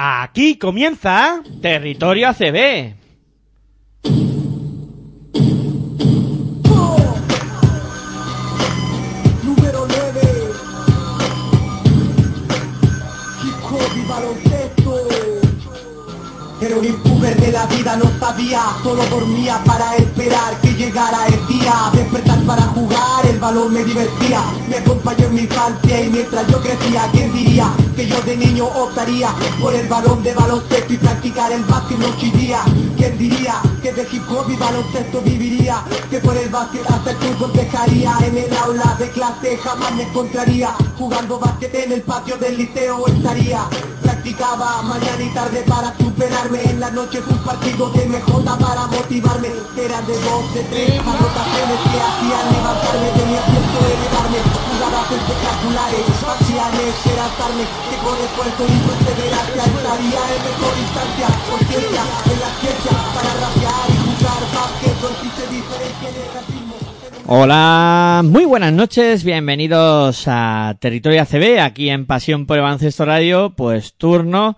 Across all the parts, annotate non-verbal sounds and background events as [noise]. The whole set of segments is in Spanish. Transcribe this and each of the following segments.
Aquí comienza Territorio ACB. Número 9 Hip hop y baloncesto Era un impuber de la vida, no sabía Solo dormía para esperar que llegara el día Despertar para jugar, el balón me divertía. Me acompañó en mi infancia y mientras yo crecía ¿Quién diría que yo de niño optaría Por el balón de baloncesto y practicar el básquet noche y día ¿Quién diría que de hip hop y baloncesto viviría Que por el básquet hasta el fútbol dejaría. En el aula de clase jamás me encontraría. Jugando básquet en el patio del liceo estaría Mañana y tarde para superarme. En las noches un partido de MJ para motivarme. Eran de dos, de tres anotaciones que hacían levantarme De mi asiento elevarme. Jugadas espectaculares, faciales, esperanzarme Que con esfuerzo y perseverancia. Estaría en mejor instancia Conciencia en la ciencia para rapear y jugar básquet. No existe diferencia en el Hola, muy buenas noches, bienvenidos a Territorio ACB, aquí en Pasión por el Baloncesto Radio, pues turno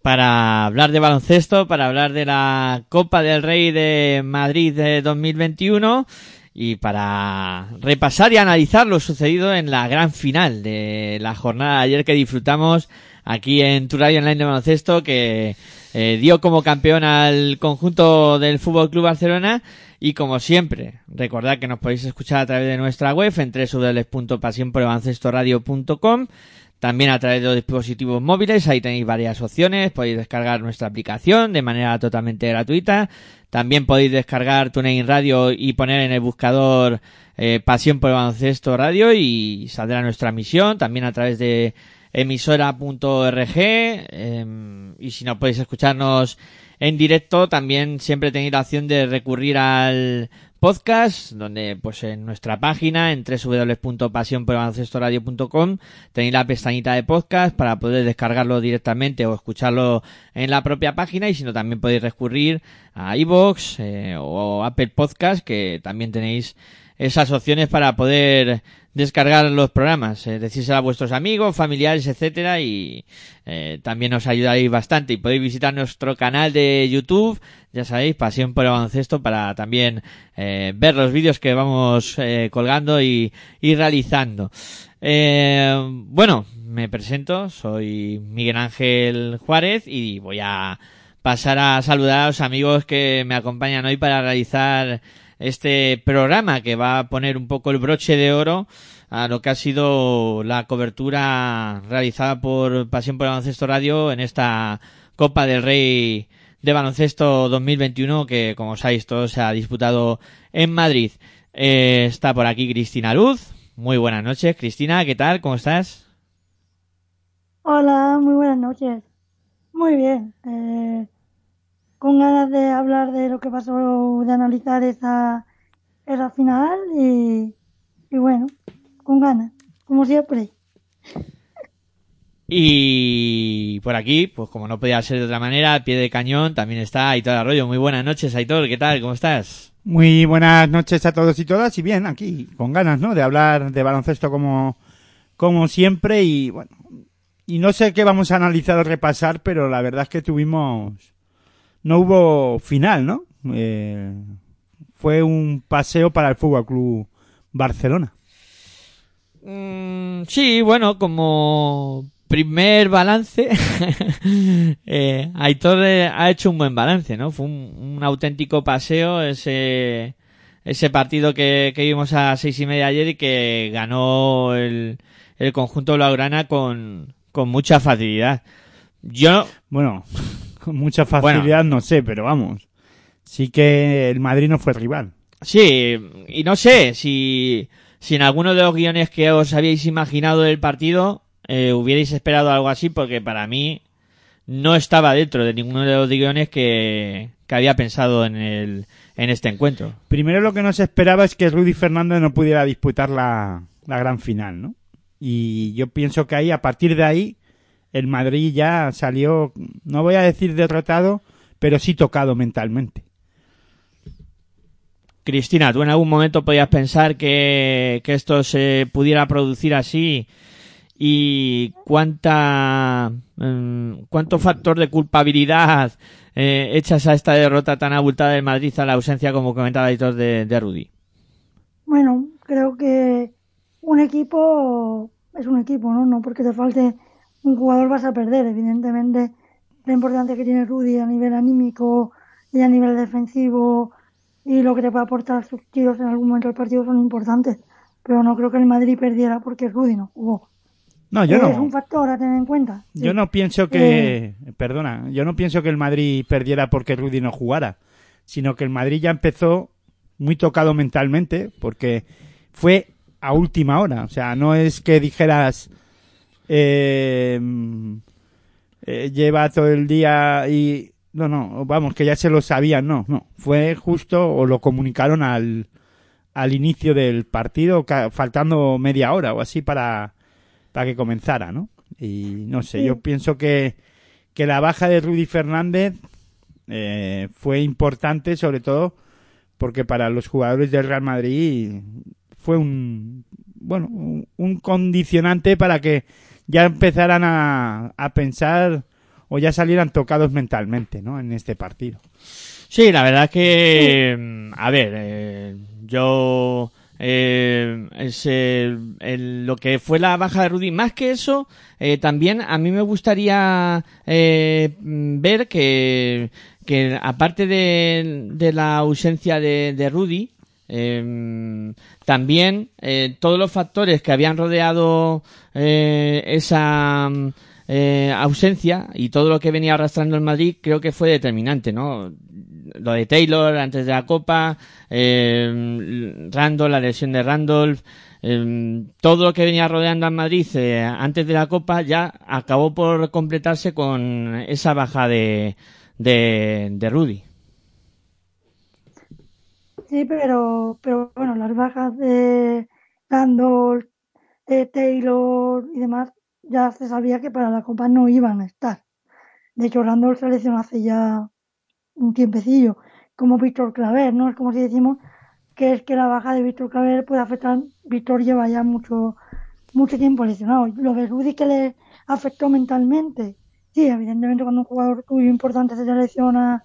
para hablar de baloncesto, para hablar de la Copa del Rey de Madrid de 2021 y para repasar y analizar lo sucedido en la gran final de la jornada de ayer que disfrutamos aquí en tu radio online de baloncesto que eh, dio como campeón al conjunto del Fútbol Club Barcelona y como siempre, recordad que nos podéis escuchar a través de nuestra web en www.pasionporbaloncestoradio.com también a través de los dispositivos móviles, ahí tenéis varias opciones, podéis descargar nuestra aplicación de manera totalmente gratuita, también podéis descargar TuneIn Radio y poner en el buscador eh, Pasión por el Radio y saldrá nuestra emisión, también a través de emisora.org eh, y si no podéis escucharnos en directo también siempre tenéis la opción de recurrir al podcast donde pues en nuestra página en www.pasionporbaloncestoradio.com tenéis la pestañita de podcast para poder descargarlo directamente o escucharlo en la propia página y si no también podéis recurrir a iVoox eh, o Apple Podcast que también tenéis esas opciones para poder descargar los programas, eh, decírselo a vuestros amigos, familiares, etcétera, y eh, también os ayudaréis bastante. Y podéis visitar nuestro canal de YouTube, ya sabéis, Pasión por el Baloncesto, para también eh, ver los vídeos que vamos eh, colgando y, y realizando. Eh, bueno, me presento, soy Miguel Ángel Juárez y voy a pasar a saludar a los amigos que me acompañan hoy para realizar este programa que va a poner un poco el broche de oro a lo que ha sido la cobertura realizada por Pasión por el Baloncesto Radio en esta Copa del Rey de Baloncesto 2021 que como sabéis todos se ha disputado en Madrid. Eh, está por aquí Cristina Luz. Muy buenas noches, Cristina, ¿qué tal? ¿Cómo estás? Hola, muy buenas noches. Muy bien. eh, con ganas de hablar de lo que pasó, de analizar esa, esa final y, y bueno, con ganas, como siempre. Y por aquí, pues como no podía ser de otra manera, al pie de cañón también está Aitor Arroyo. Muy buenas noches, Aitor, ¿qué tal? ¿Cómo estás? Muy buenas noches a todos y todas y bien, aquí con ganas, ¿no? De hablar de baloncesto como, como siempre y bueno, y no sé qué vamos a analizar o repasar, pero la verdad es que tuvimos, no hubo final, ¿no? Eh, fue un paseo para el Fútbol Club Barcelona. Mm, sí, bueno, como primer balance, [laughs] eh, Aitor eh, ha hecho un buen balance, ¿no? Fue un, un auténtico paseo ese, ese partido que, que vimos a seis y media ayer y que ganó el, el conjunto blaugrana con, con mucha facilidad. Yo, Bueno, con mucha facilidad no sé, pero vamos, sí que el Madrid no fue rival. sí, y no sé si, si en alguno de los guiones que os habíais imaginado del partido eh, hubierais esperado algo así, porque para mí no estaba dentro de ninguno de los guiones que, que había pensado en, el, en este encuentro. Primero lo que no se esperaba es que Rudy Fernández no pudiera disputar la, la gran final, ¿no? Y yo pienso que ahí, a partir de ahí, el Madrid ya salió, no voy a decir derrotado, pero sí tocado mentalmente. Cristina, ¿tú en algún momento podías pensar que, que esto se pudiera producir así y cuánta mm, cuánto factor de culpabilidad eh, echas a esta derrota tan abultada del Madrid a la ausencia, como comentaba Editor, de, de Rudy. Bueno, creo que un equipo es un equipo, ¿no? No porque te falte un jugador vas a perder, evidentemente. La importancia que tiene Rudy a nivel anímico y a nivel defensivo y lo que te puede aportar sus tiros en algún momento del partido son importantes. Pero no creo que el Madrid perdiera porque Rudy no jugó. No, yo Eh, no. Es un factor a tener en cuenta. sí. Yo no pienso que, perdona, yo no pienso que el Madrid perdiera porque Rudy no jugara, sino que el Madrid ya empezó muy tocado mentalmente porque fue a última hora, o sea, no es que dijeras eh, eh, lleva todo el día y no, no, vamos, que ya se lo sabían, no, no, fue justo o lo comunicaron al al inicio del partido, faltando media hora o así para para que comenzara, ¿no? Y no sé, Sí. yo pienso que, que la baja de Rudy Fernández eh, fue importante, sobre todo porque para los jugadores del Real Madrid fue un, bueno, un, un condicionante para que ya empezaran a, a pensar o ya salieran tocados mentalmente, ¿no? En este partido. Sí, la verdad que, mm, a ver, eh, yo eh, es el- el- lo que fue la baja de Rudy. Más que eso, eh, también a mí me gustaría eh, mm, ver que, que aparte de, de la ausencia de, de Rudy, eh, también eh, todos los factores que habían rodeado eh, esa mm, eh, ausencia y todo lo que venía arrastrando el Madrid creo que fue determinante, ¿no? Lo de Taylor antes de la Copa, eh, Randolph, la lesión de Randolph, eh, todo lo que venía rodeando al Madrid eh, antes de la Copa ya acabó por completarse con esa baja de, de, de Rudy. Sí, pero, pero bueno, las bajas de Randall, de Taylor y demás, ya se sabía que para la Copa no iban a estar. De hecho, Randall se lesionó hace ya un tiempecillo, como Víctor Claver, ¿no? Es como si decimos que es que la baja de Víctor Claver puede afectar. Víctor lleva ya mucho, mucho tiempo lesionado. Lo de Rudy que le afectó mentalmente. Sí, evidentemente cuando un jugador tuyo importante se lesiona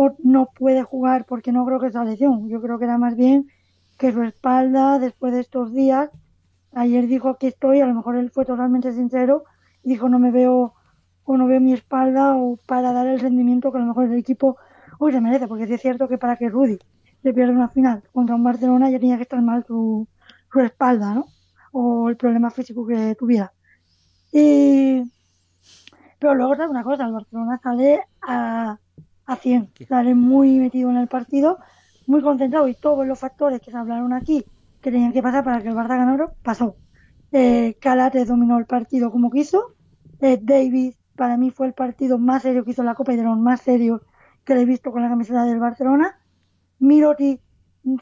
o no puede jugar porque no creo que sea lesión. Yo creo que era más bien que su espalda, después de estos días, ayer dijo aquí estoy, a lo mejor él fue totalmente sincero dijo no me veo o no veo mi espalda o para dar el rendimiento que a lo mejor el equipo hoy se merece, porque sí es cierto que para que Rudy le pierda una final contra un Barcelona ya tenía que estar mal su, su espalda, ¿no? O el problema físico que tuviera. Y pero luego otra una cosa, el Barcelona sale a, a 100, sale muy metido en el partido, muy concentrado y todos los factores que se hablaron aquí que tenían que pasar para que el Barça ganara, pasó. Eh, Calate dominó el partido como quiso, eh, Davis para mí fue el partido más serio que hizo la Copa y de los más serios que le he visto con la camiseta del Barcelona. Miroti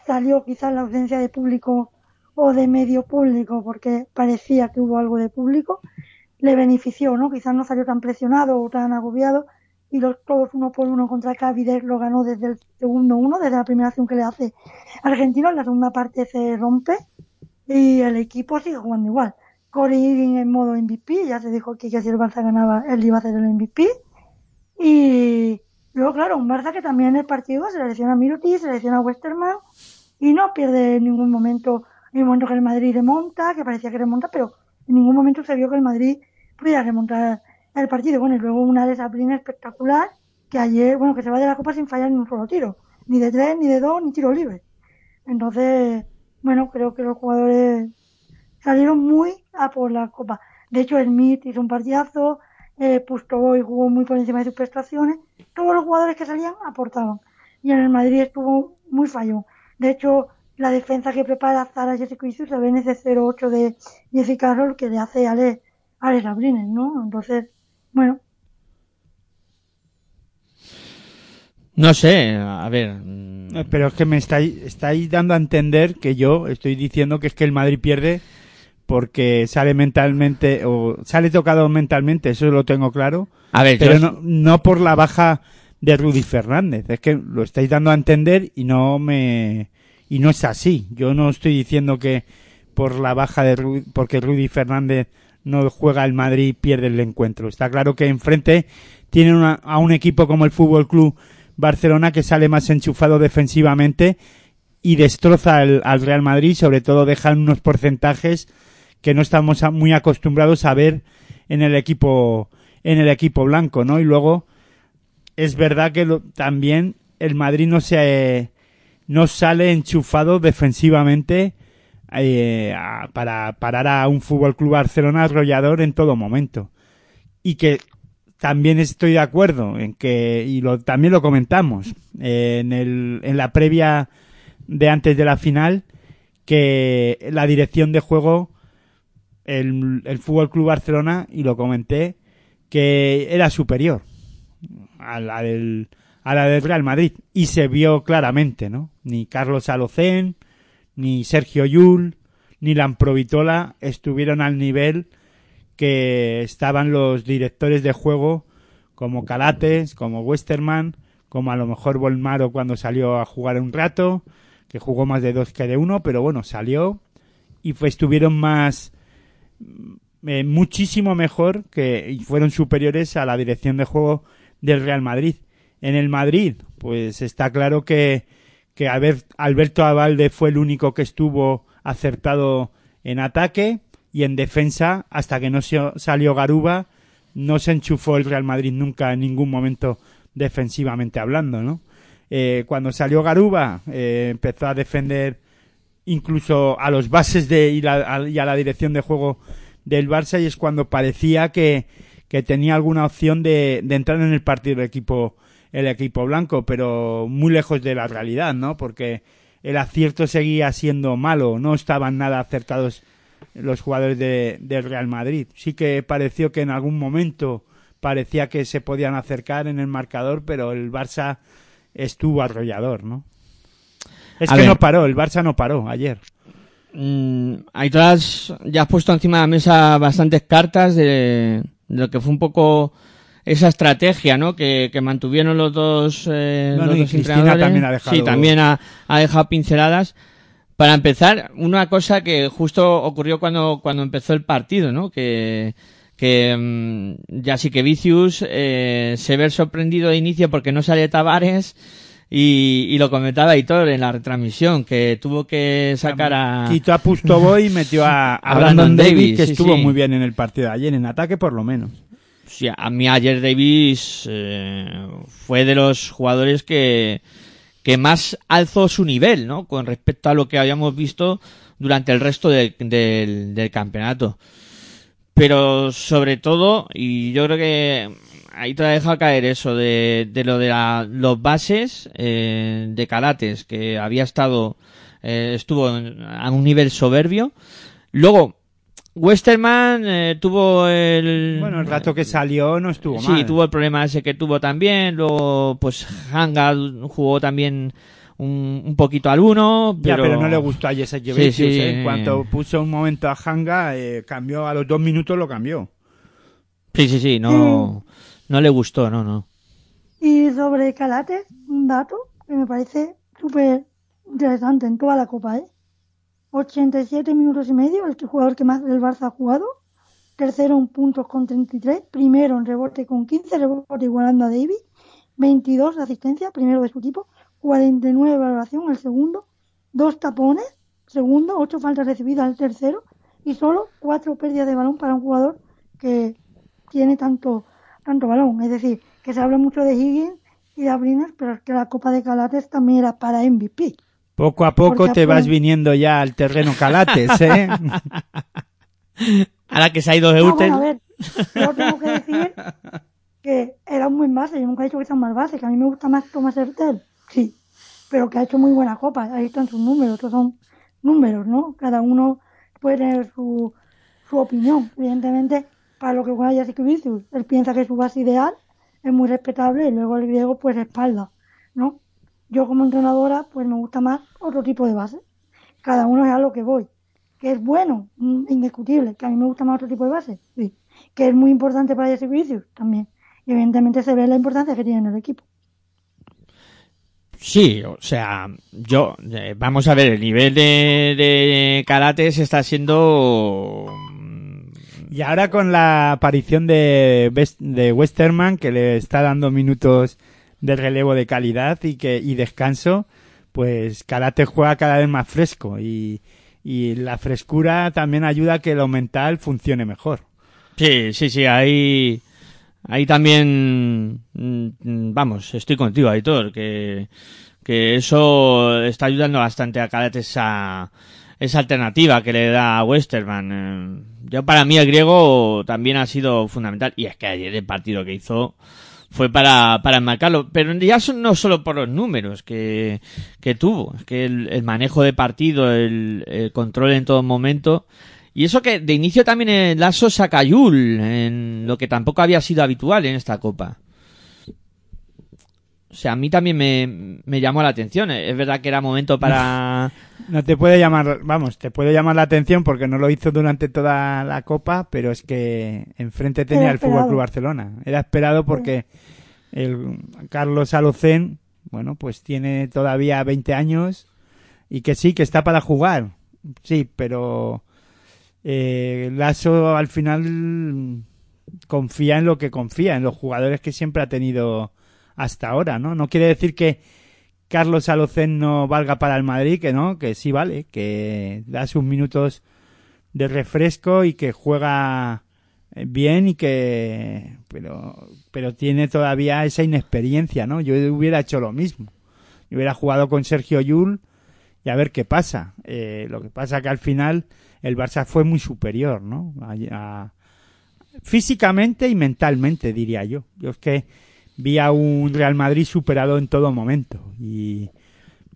salió quizás la ausencia de público o de medio público porque parecía que hubo algo de público le benefició, ¿no? Quizás no salió tan presionado o tan agobiado y los uno por uno contra Cávides lo ganó desde el segundo uno, desde la primera acción que le hace Argentino, en la segunda parte se rompe y el equipo sigue jugando igual. Corey Irving en modo MVP, ya se dijo que si el Barça ganaba él iba a ser el MVP y luego claro, un Barça que también en el partido se lesiona a Mirotic, se lesiona a Westerman y no pierde en ningún momento, en un momento que el Madrid remonta, que parecía que remonta, pero en ningún momento se vio que el Madrid pudiera remontar el partido. Bueno, y luego una desabrina espectacular que ayer, bueno, que se va de la Copa sin fallar ni un solo tiro. Ni de tres, ni de dos, ni tiro libre. Entonces, bueno, creo que los jugadores salieron muy a por la Copa. De hecho, Smith hizo un partidazo, eh, Pustovoy jugó muy por encima de sus prestaciones. Todos los jugadores que salían aportaban. Y en el Madrid estuvo muy fallón. De hecho, la defensa que prepara Zara Jessica se ve en ese 0-8 de Jessica Roll que le hace Ale, Ale ¿no? Entonces, bueno, No sé, a ver. mm, Eh, Pero es que me estáis, estáis dando a entender que yo estoy diciendo que es que el Madrid pierde porque sale mentalmente o sale tocado mentalmente, eso lo tengo claro, A ver, pero yo- no, no por la baja de Rudy Fernández, es que lo estáis dando a entender y no me y no es así. Yo no estoy diciendo que por la baja de Rudy, porque Rudy Fernández no juega el Madrid, pierde el encuentro. Está claro que enfrente tienen una- a un equipo como el Fútbol Club Barcelona que sale más enchufado defensivamente y destroza al, al Real Madrid, sobre todo dejan unos porcentajes que no estamos muy acostumbrados a ver en el equipo en el equipo blanco, ¿no? Y luego es verdad que también el Madrid no se no sale enchufado defensivamente eh, para parar a un Fútbol Club Barcelona arrollador en todo momento y que también estoy de acuerdo en que y lo también lo comentamos eh, en el en la previa de antes de la final que la dirección de juego el, el Fútbol Club Barcelona y lo comenté que era superior a la del a la del Real Madrid y se vio claramente, ¿no? Ni Carlos Alocén, ni Sergio Yul, ni Lamprovitola estuvieron al nivel que estaban los directores de juego como Calates, como Westerman, como a lo mejor Volmaro cuando salió a jugar un rato, que jugó más de dos que de uno, pero bueno, salió y fue, estuvieron más eh, muchísimo mejor que y fueron superiores a la dirección de juego del Real Madrid. En el Madrid, pues está claro que, que Albert- Alberto Abalde fue el único que estuvo acertado en ataque y en defensa hasta que no salió Garuba no se enchufó el Real Madrid nunca en ningún momento defensivamente hablando, ¿no? Eh, cuando salió Garuba eh, empezó a defender incluso a los bases de y, la- a, y a la dirección de juego del Barça y es cuando parecía que, que tenía alguna opción de, de entrar en el partido el equipo el equipo blanco, pero muy lejos de la realidad, ¿no? Porque el acierto seguía siendo malo, no estaban nada acertados los jugadores de, del Real Madrid. Sí que pareció que en algún momento parecía que se podían acercar en el marcador, pero el Barça estuvo arrollador, ¿no? Es A que ver. no paró, el Barça no paró ayer. Mm, ahí todas, ya has puesto encima de la mesa bastantes cartas de, de lo que fue un poco esa estrategia, ¿no? Que, que mantuvieron los dos, eh, los y dos Cristina entrenadores. también ha dejado- Sí, también ha, ha dejado pinceladas. Para empezar, una cosa que justo ocurrió cuando, cuando empezó el partido, ¿no? Que, que mm, ya sí que Vicius eh, se ve sorprendido de inicio porque no sale Tavares y, y lo comentaba Hitor en la retransmisión que tuvo que sacar a Quitó a Pustoboy y metió a, a [laughs] A Brandon, Brandon Davis, Davis, que sí, estuvo sí. muy bien en el partido de ayer, en ataque por lo menos. A mí ayer Davis eh, fue de los jugadores que, que más alzó su nivel, ¿no? Con respecto a lo que habíamos visto durante el resto del- del- campeonato. Pero sobre todo, y yo creo que ahí te ha caer eso de, de lo de la- los bases eh, de Calates, que había estado, eh, estuvo a un nivel soberbio. Luego, Westerman eh, tuvo el... Bueno, el rato que salió no estuvo Sí, mal. tuvo el problema ese que tuvo también. Luego, pues Hanga jugó también un, un poquito al uno. Ya, Pero... pero no le gustó a Jesse Sí, Jovicius, sí. ¿eh? En cuanto puso un momento a Hanga, eh, cambió a los dos minutos, lo cambió. Sí, sí, sí, no, no le gustó, no, no. Y sobre Calates, un dato que me parece súper interesante en toda la Copa, ¿eh? 87 minutos y medio, el jugador que más del Barça ha jugado. Tercero en puntos con 33. Primero en rebote con 15 rebote igualando a Davis. 22 asistencias, primero de su equipo. 49 valoración, el segundo. Dos tapones, segundo. Ocho faltas recibidas, el tercero. Y solo cuatro pérdidas de balón para un jugador que tiene tanto, tanto balón. Es decir, que se habla mucho de Higgins y de Abrines, pero es que la Copa de Calates también era para MVP. Poco a poco Porque te vas viniendo ya al terreno Calates, ¿eh? [laughs] Ahora que se ha ido de Urtel, bueno, a ver, yo tengo que decir que era un buen base. Yo nunca he dicho que sea un mal base, que a mí me gusta más Thomas Hertel. Sí, pero que ha hecho muy buena copa. Ahí están sus números, estos son números, ¿no? Cada uno puede tener su, su opinión. Evidentemente, para lo que juega Jessica Vicius, él piensa que su base ideal es muy respetable y luego el griego pues espalda, ¿no? Yo como entrenadora pues me gusta más otro tipo de base. Cada uno es a lo que voy. Que es bueno, mm, indiscutible, que a mí me gusta más otro tipo de base, sí. Que es muy importante para Jessica Vicius también. Y evidentemente se ve la importancia que tiene en el equipo. sí, o sea, yo, eh, vamos a ver, el nivel de, de Calates está siendo mm, Y ahora con la aparición de, de Westerman, que le está dando minutos de relevo de calidad y que y descanso, pues Karate juega cada vez más fresco y, y la frescura también ayuda a que lo mental funcione mejor. Sí, sí, sí, ahí, ahí también, mm, vamos, estoy contigo, Aitor, que, que eso está ayudando bastante a Karate esa, esa alternativa que le da a Westerman. Eh, Yo para mí el griego también ha sido fundamental, y es que ayer el partido que hizo fue para, para enmarcarlo, pero ya son- no solo por los números que, que tuvo, es que el, el manejo de partido, el, control en todo momento, y eso que de inicio también el Lasso saca a Yul, en lo que tampoco había sido habitual en esta copa. O sea, a mí también me, me llamó la atención. Es verdad que era momento [laughs] para... No te puede llamar, vamos, te puede llamar la atención porque no lo hizo durante toda la copa, pero es que enfrente tenía el Fútbol. Club Barcelona. Era esperado porque el Carlos Alocén, bueno, pues tiene todavía 20 años y que sí, que está para jugar. Sí, pero eh, Lasso al final confía en lo que confía, en los jugadores que siempre ha tenido hasta ahora, ¿no? No quiere decir que Carlos Alocén no valga para el Madrid, que no, que sí vale, que da sus minutos de refresco y que juega eh, bien y que pero pero tiene todavía esa inexperiencia, ¿no? Yo hubiera hecho lo mismo. Yo hubiera jugado con Sergio Yul y a ver qué pasa. Eh, lo que pasa que al final el Barça fue muy superior, ¿no? A- físicamente y mentalmente, diría yo. Yo es que vi a un Real Madrid superado en todo momento y,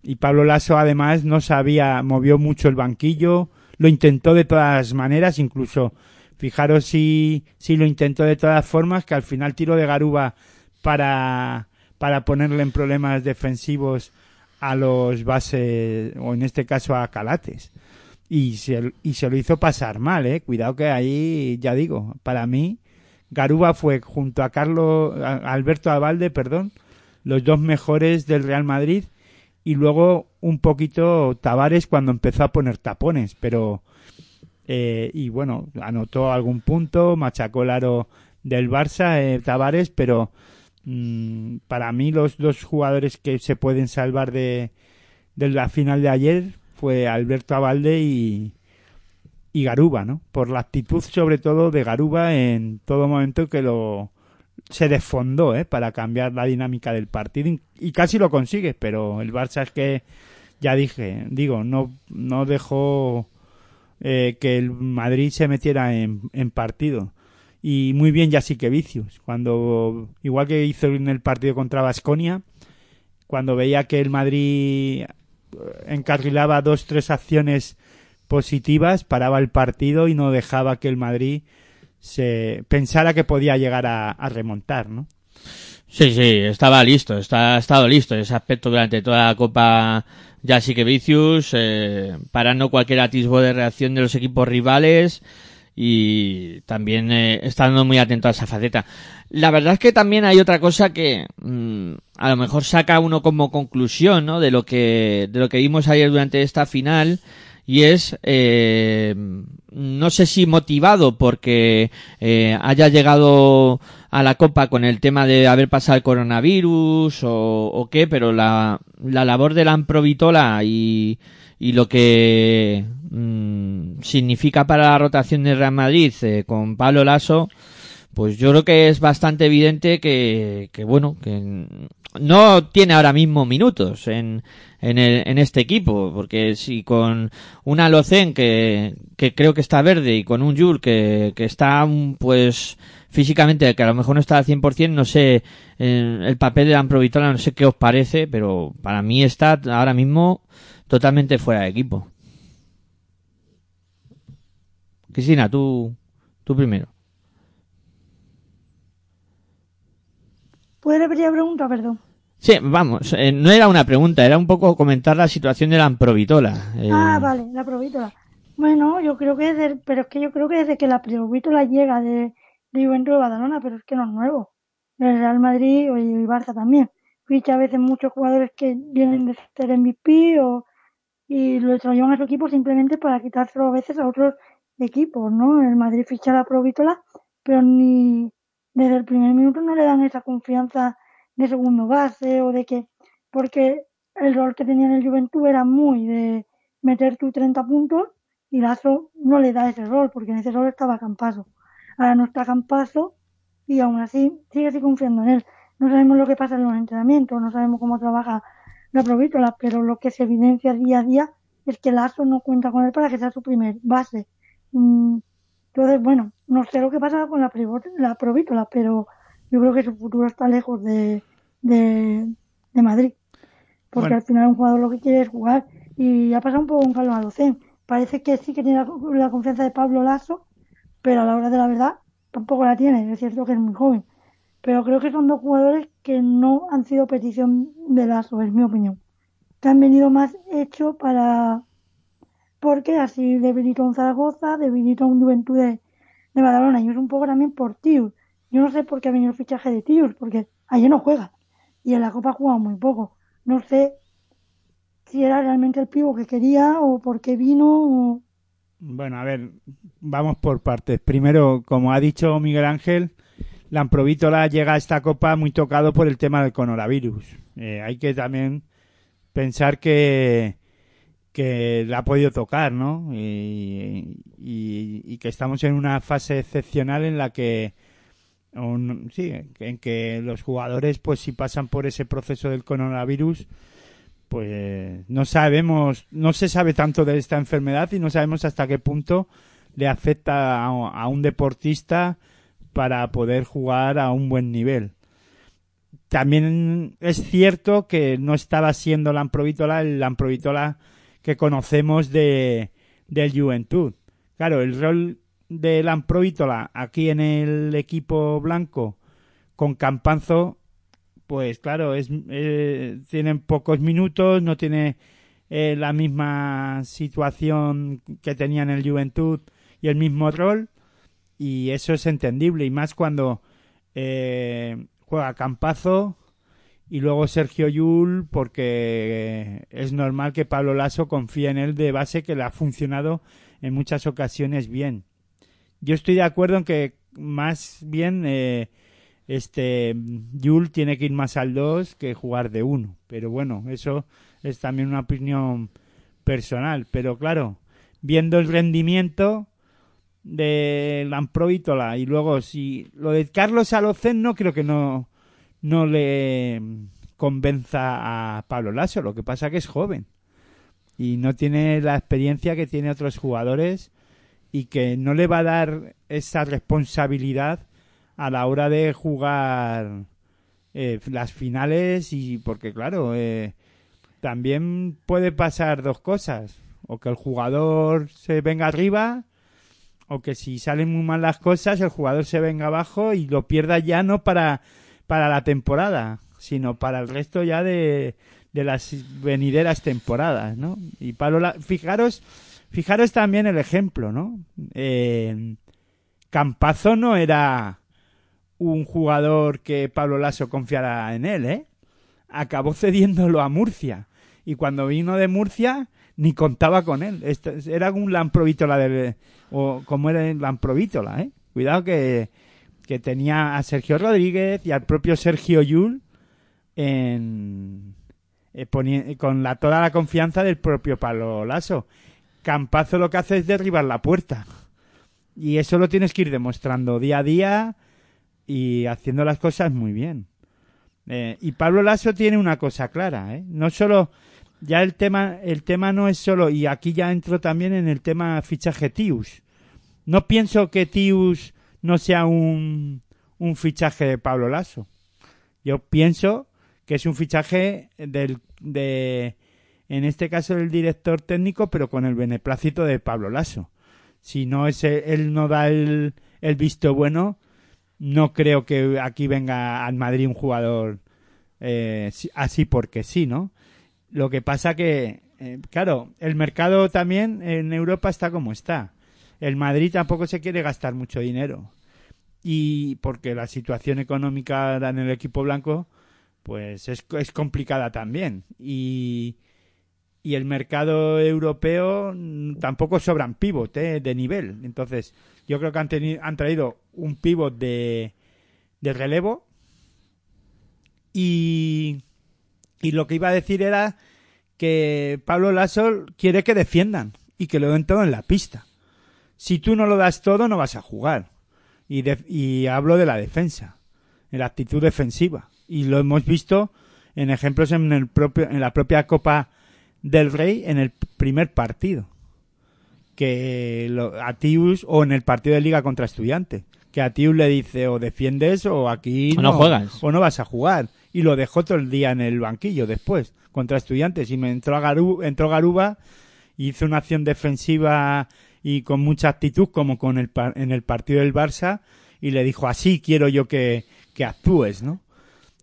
y Pablo Lasso además no sabía, movió mucho el banquillo, lo intentó de todas maneras, incluso fijaros si, si lo intentó de todas formas, que al final tiró de Garuba para, para ponerle en problemas defensivos a los bases, o en este caso a Calates. Y se, y se lo hizo pasar mal, eh. Cuidado que ahí, ya digo, para mí, Garuba fue junto a Carlos, Alberto Abalde, perdón, los dos mejores del Real Madrid y luego un poquito Tavares cuando empezó a poner tapones, pero eh, y bueno, anotó algún punto, machacó el aro del Barça, eh, Tavares, pero mm, para mí los dos jugadores que se pueden salvar de, de la final de ayer fue Alberto Abalde y, y Garuba, ¿no? Por la actitud sobre todo de Garuba en todo momento que lo se desfondó, ¿eh? Para cambiar la dinámica del partido y, casi lo consigue, pero el Barça es que ya dije, digo, no no dejó eh, que el Madrid se metiera en, en partido. Y muy bien ya sí que vicios. Cuando, igual que hizo en el partido contra Vasconia, cuando veía que el Madrid eh, encarrilaba dos, tres acciones positivas, paraba el partido y no dejaba que el Madrid se pensara que podía llegar a, remontar, ¿no? Sí, sí, estaba listo, está, ha estado listo ese aspecto durante toda la Copa ya sí que Vicius, eh, parando cualquier atisbo de reacción de los equipos rivales y también eh, estando muy atento a esa faceta. La verdad es que también hay otra cosa que mm, a lo mejor saca uno como conclusión, ¿no? De lo que de lo que vimos ayer durante esta final y es eh, no sé si motivado porque eh, haya llegado a la copa con el tema de haber pasado el coronavirus o, qué, pero la, la labor de la Amprovitola y, y lo que mm, significa para la rotación de Real Madrid eh, con Pablo Lasso, pues yo creo que es bastante evidente que, que bueno, que no tiene ahora mismo minutos en, en, el, en este equipo, porque si con un Alocen que, creo que está verde y con un Yul que, está pues físicamente que a lo mejor no está al 100%, no sé eh, el papel de Amprovitola, no sé qué os parece, pero para mí está ahora mismo totalmente fuera de equipo. Cristina, tú, tú primero. ¿Puedes repetir la pregunta, perdón? Sí, vamos, eh, no era una pregunta, era un poco comentar la situación de la Amprovitola. Eh, Ah, vale, la provítola. Bueno, yo creo que desde, pero es que yo creo que desde que la provítola llega de, de Juventud de Badalona, pero es que no es nuevo. El Real Madrid y Barça también. Ficha a veces muchos jugadores que vienen de ser MVP o, y lo llevan a su equipo simplemente para quitárselo a veces a otros equipos, ¿no? El Madrid ficha la Provítola, pero ni desde el primer minuto no le dan esa confianza de segundo base o de que, porque el rol que tenía en el Juventud era muy de meter tus 30 puntos y Lazo no le da ese rol, porque en ese rol estaba Campaso. Ahora no está Campaso y aún así sigue así confiando en él. No sabemos lo que pasa en los entrenamientos, no sabemos cómo trabaja la Provítola, pero lo que se evidencia día a día es que Lazo no cuenta con él para que sea su primer base. Mm, entonces, bueno, no sé lo que pasa con la, la Provítola, pero yo creo que su futuro está lejos de, de, Madrid. Porque al final un jugador lo que quiere es jugar. Y ha pasado un poco con Carlos Alocén. Parece que sí que tiene la, confianza de Pablo Lazo, pero a la hora de la verdad tampoco la tiene. Es cierto que es muy joven. Pero creo que son dos jugadores que no han sido petición de Lazo, es mi opinión. Que han venido más hecho para porque así debilitó un Zaragoza, debilitó un Juventud de, Badalona y es un poco también por Tius. Yo no sé por qué ha venido el fichaje de Tius, porque allí no juega y en la Copa ha jugado muy poco. No sé si era realmente el pivo que quería o por qué vino. Bueno, a ver, vamos por partes. Primero, como ha dicho Miguel Ángel, Lamprovítola llega a esta Copa muy tocado por el tema del coronavirus. Eh, hay que también pensar que que la ha podido tocar, ¿no? Y, que estamos en una fase excepcional en la que sí, en que los jugadores, pues si pasan por ese proceso del coronavirus, pues no sabemos, no se sabe tanto de esta enfermedad y no sabemos hasta qué punto le afecta a, un deportista para poder jugar a un buen nivel. También es cierto que no estaba siendo la Amprovítola el Lamprovítola que conocemos de, del Juventud. Claro, el rol de Lamprovítola aquí en el equipo blanco con Campanzo, pues claro, es, eh, tienen pocos minutos, no tiene eh, la misma situación que tenía en el Juventud y el mismo rol, y eso es entendible, y más cuando eh, juega Campazo y luego Sergio Yul, porque es normal que Pablo Lasso confíe en él de base que le ha funcionado en muchas ocasiones bien. Yo estoy de acuerdo en que más bien eh, este Yul tiene que ir más al 2 que jugar de 1, pero bueno, eso es también una opinión personal, pero claro, viendo el rendimiento de Lamprovítola y luego si lo de Carlos Alocen no creo que no no le convenza a Pablo Lasso. Lo que pasa que es joven y no tiene la experiencia que tiene otros jugadores y que no le va a dar esa responsabilidad a la hora de jugar eh, las finales y porque claro eh, también puede pasar dos cosas o que el jugador se venga arriba o que si salen muy mal las cosas el jugador se venga abajo y lo pierda ya no para para la temporada, sino para el resto ya de, de las venideras temporadas, ¿no? Y Pablo, fijaros, fijaros también el ejemplo, ¿no? Eh, Campazo no era un jugador que Pablo Lasso confiara en él, ¿eh? Acabó cediéndolo a Murcia. Y cuando vino de Murcia, ni contaba con él. era un Lamprovítola de, o como era Lamprovítola, ¿eh? Cuidado que, que tenía a Sergio Rodríguez y al propio Sergio Yul en, eh, con la, toda la confianza del propio Palo Lasso. Campazo lo que hace es derribar la puerta. Y eso lo tienes que ir demostrando día a día y haciendo las cosas muy bien. Eh, y Pablo Lasso tiene una cosa clara, ¿eh? No solo, ya el tema, el tema no es solo, y aquí ya entro también en el tema fichaje Tius. No pienso que Tius no sea un, un fichaje de Pablo Lasso. Yo pienso que es un fichaje del, de, en este caso del director técnico, pero con el beneplácito de Pablo Lasso. Si no es él no da el, el visto bueno, no creo que aquí venga al Madrid un jugador eh, así porque sí, ¿no? Lo que pasa que, eh, claro, el mercado también en Europa está como está el Madrid tampoco se quiere gastar mucho dinero. Y porque la situación económica en el equipo blanco, pues es, es complicada también. Y, y el mercado europeo mm, tampoco sobran pivot ¿eh? de nivel. Entonces, yo creo que han, tenido, han traído un pivot de, de relevo y, y lo que iba a decir era que Pablo Lasso quiere que defiendan y que lo den todo en la pista. Si tú no lo das todo, no vas a jugar. Y, de- y hablo de la defensa, en la actitud defensiva. Y lo hemos visto en ejemplos en, el propio, en la propia Copa del Rey en el primer partido. Que lo- a Tius, o en el partido de Liga contra Estudiantes, que a Tius le dice o defiendes o aquí O no juegas. o no vas a jugar. Y lo dejó todo el día en el banquillo después, contra Estudiantes. Y me entró, a Garu- entró Garuba hizo una acción defensiva y con mucha actitud, como con el, en el partido del Barça, y le dijo, así quiero yo que, que actúes, ¿no?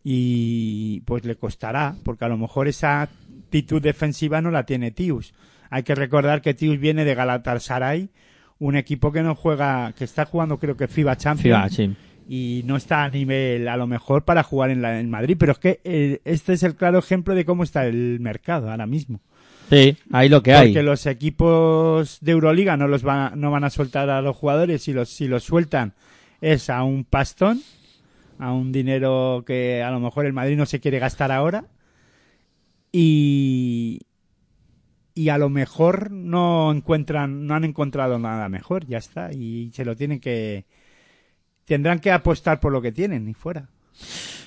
Y pues le costará, porque a lo mejor esa actitud defensiva no la tiene Tius. Hay que recordar que Tius viene de Galatasaray, un equipo que no juega, que está jugando creo que FIBA Champions FIBA, sí. y no está a nivel a lo mejor para jugar en, la, en Madrid, pero es que eh, este es el claro ejemplo de cómo está el mercado ahora mismo. Sí, ahí lo que hay. Porque los equipos de Euroliga no los van a, no van a soltar a los jugadores, si los, si los sueltan es a un pastón, a un dinero que a lo mejor el Madrid no se quiere gastar ahora y y a lo mejor no encuentran no han encontrado nada mejor, ya está y se lo tienen que tendrán que apostar por lo que tienen y fuera.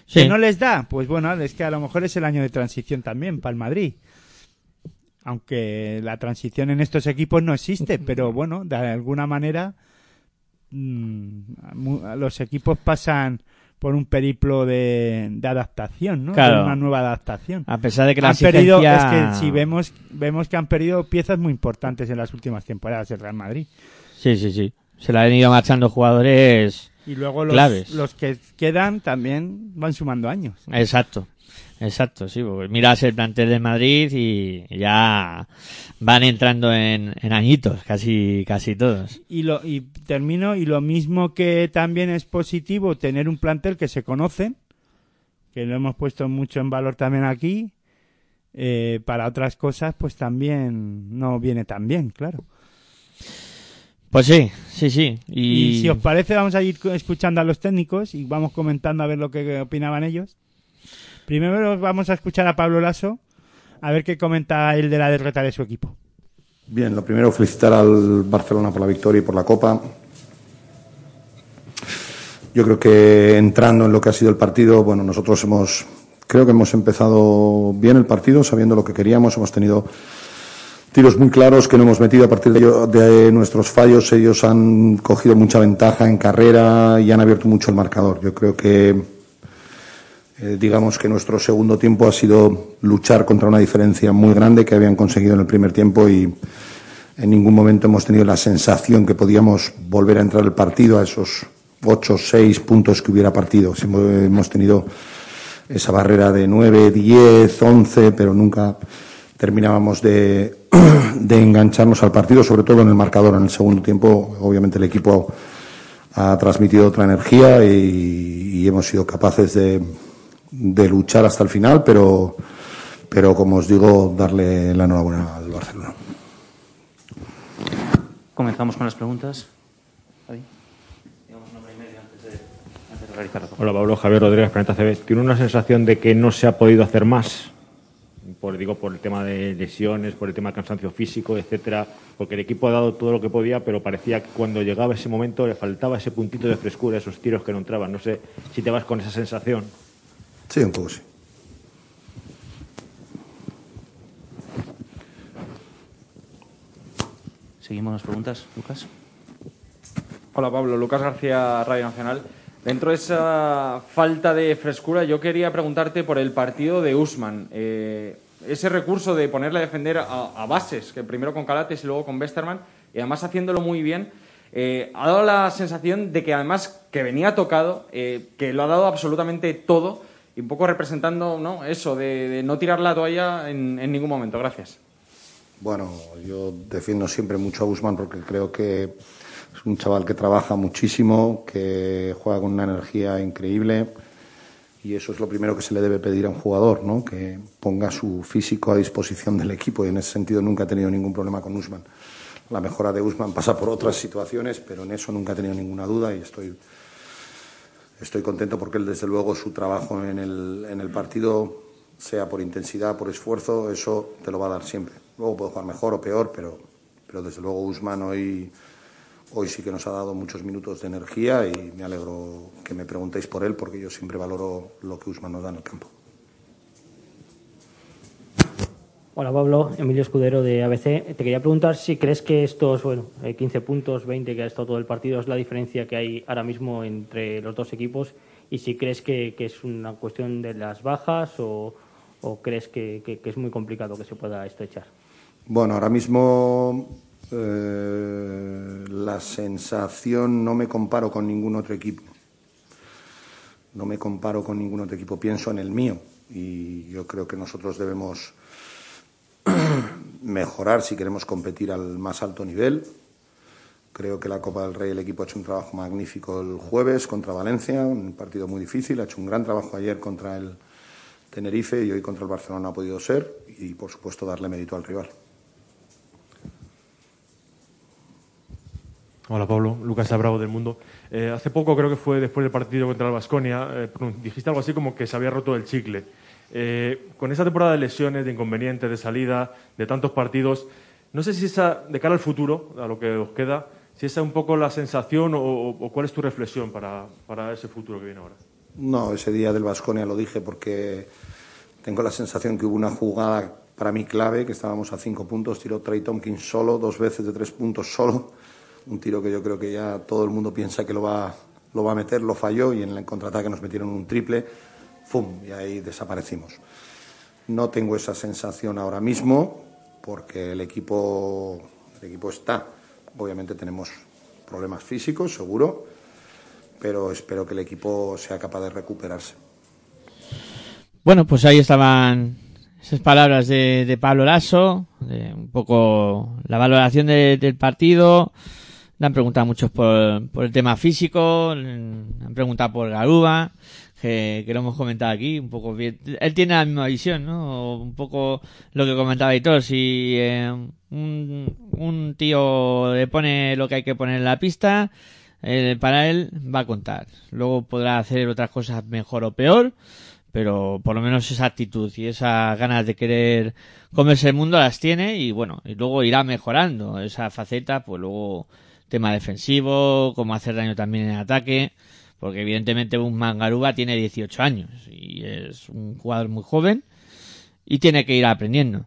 Sí. Si no les da, pues bueno, es que a lo mejor es el año de transición también para el Madrid. Aunque la transición en estos equipos no existe, pero bueno, de alguna manera mm, los equipos pasan por un periplo de, de adaptación, ¿no? Claro. De una nueva adaptación. A pesar de que la Han perdido, es que si vemos, vemos que han perdido piezas muy importantes en las últimas temporadas el Real Madrid. Sí, sí, sí. Se le han ido marchando jugadores... Y luego los, Claves. los que quedan también van sumando años. Exacto. Exacto, sí. Porque miras el plantel de Madrid y ya van entrando en, en añitos, casi, casi todos. Y, lo, y termino, y lo mismo que también es positivo tener un plantel que se conoce, que lo hemos puesto mucho en valor también aquí, eh, para otras cosas pues también no viene tan bien, claro. Pues sí, sí, sí. Y, Y si os parece vamos a ir escuchando a los técnicos y vamos comentando a ver lo que opinaban ellos. Primero vamos a escuchar a Pablo Lasso, a ver qué comenta él de la derrota de su equipo. Bien, lo primero felicitar al Barcelona por la victoria y por la Copa. Yo creo que entrando en lo que ha sido el partido, bueno, nosotros hemos, creo que hemos empezado bien el partido, sabiendo lo que queríamos, hemos tenido tiros muy claros que no hemos metido a partir de, de nuestros fallos. Ellos han cogido mucha ventaja en carrera y han abierto mucho el marcador. Yo creo que, eh, digamos que nuestro segundo tiempo ha sido luchar contra una diferencia muy grande que habían conseguido en el primer tiempo y en ningún momento hemos tenido la sensación que podíamos volver a entrar el partido a esos ocho o seis puntos que hubiera partido. Hemos tenido esa barrera de nueve, diez, once, pero nunca terminábamos [clears throat] de, engancharnos al partido, sobre todo en el marcador. En el segundo tiempo, obviamente, el equipo ha transmitido otra energía y hemos sido capaces de, de luchar hasta el final, pero, pero como os digo, darle la enhorabuena al Barcelona. Comenzamos con las preguntas. Hola Pablo, Javier Rodríguez, Planeta CB. ¿Tiene una sensación de que no se ha podido hacer más? Por, digo, por el tema de lesiones, por el tema de cansancio físico, etcétera. Porque el equipo ha dado todo lo que podía, pero parecía que cuando llegaba ese momento le faltaba ese puntito de frescura, esos tiros que no entraban. No sé si te vas con esa sensación. Sí, un poco sí. Seguimos las preguntas, Lucas. Hola Pablo, Lucas García, Radio Nacional. Dentro de esa falta de frescura, yo quería preguntarte por el partido de Usman. Eh, ese recurso de ponerle a defender a, a bases, que primero con Calates y luego con Westerman, y además haciéndolo muy bien, eh, ha dado la sensación de que además que venía tocado, eh, que lo ha dado absolutamente todo, y un poco representando ¿no? eso, de, de no tirar la toalla en, en ningún momento. Gracias. Bueno, yo defiendo siempre mucho a Guzmán porque creo que es un chaval que trabaja muchísimo, que juega con una energía increíble y eso es lo primero que se le debe pedir a un jugador, ¿no? que ponga su físico a disposición del equipo y en ese sentido nunca he tenido ningún problema con Usman. La mejora de Usman pasa por otras situaciones, pero en eso nunca he tenido ninguna duda y estoy, estoy contento porque él, desde luego, su trabajo en el, en el partido, sea por intensidad, por esfuerzo, eso te lo va a dar siempre. Luego puede jugar mejor o peor, pero, pero desde luego Usman hoy Hoy sí que nos ha dado muchos minutos de energía y me alegro que me preguntéis por él porque yo siempre valoro lo que Usman nos da en el campo. Hola Pablo, Emilio Escudero de ABC. Te quería preguntar si crees que estos bueno, 15 eh, puntos, 20 que ha estado todo el partido es la diferencia que hay ahora mismo entre los dos equipos y si crees que, es una cuestión de las bajas o, crees que, es muy complicado que se pueda estrechar. Bueno, ahora mismo eh, la sensación no me comparo con ningún otro equipo. No me comparo con ningún otro equipo, pienso en el mío y yo creo que nosotros debemos [clears throat] mejorar si queremos competir al más alto nivel. Creo que la Copa del Rey el equipo ha hecho un trabajo magnífico el jueves contra Valencia, un partido muy difícil, ha hecho un gran trabajo ayer contra el Tenerife y hoy contra el Barcelona ha podido ser y por supuesto darle mérito al rival. Hola Pablo, Lucas Bravo del Mundo. Eh, hace poco, creo que fue después del partido contra el Vasconia, eh, dijiste algo así como que se había roto el chicle. Eh, con esa temporada de lesiones, de inconvenientes, de salida, de tantos partidos, no sé si esa, de cara al futuro, a lo que os queda, si esa es un poco la sensación o, cuál es tu reflexión para, para, ese futuro que viene ahora. No, ese día del Vasconia lo dije porque tengo la sensación que hubo una jugada para mí clave, que estábamos a cinco puntos, tiró Trey Tompkins solo, dos veces de tres puntos solo un tiro que yo creo que ya todo el mundo piensa que lo va, lo va a meter, lo falló y en el contraataque nos metieron un triple, ¡fum! Y ahí desaparecimos. No tengo esa sensación ahora mismo porque el equipo, el equipo está. Obviamente tenemos problemas físicos, seguro, pero espero que el equipo sea capaz de recuperarse. Bueno, pues ahí estaban esas palabras de, Pablo Lasso, de un poco la valoración del partido, le han preguntado muchos por, por el tema físico, le han preguntado por Garuba, que, que, lo hemos comentado aquí, un poco bien. Él tiene la misma visión, ¿no? Un poco lo que comentaba Hitor, si eh, un, tío le pone lo que hay que poner en la pista, eh, para él va a contar. Luego podrá hacer otras cosas mejor o peor, pero por lo menos esa actitud y esas ganas de querer comerse el mundo las tiene y bueno, y luego irá mejorando esa faceta, pues luego tema defensivo, cómo hacer daño también en ataque, porque evidentemente un Mangaruba tiene 18 años y es un jugador muy joven y tiene que ir aprendiendo.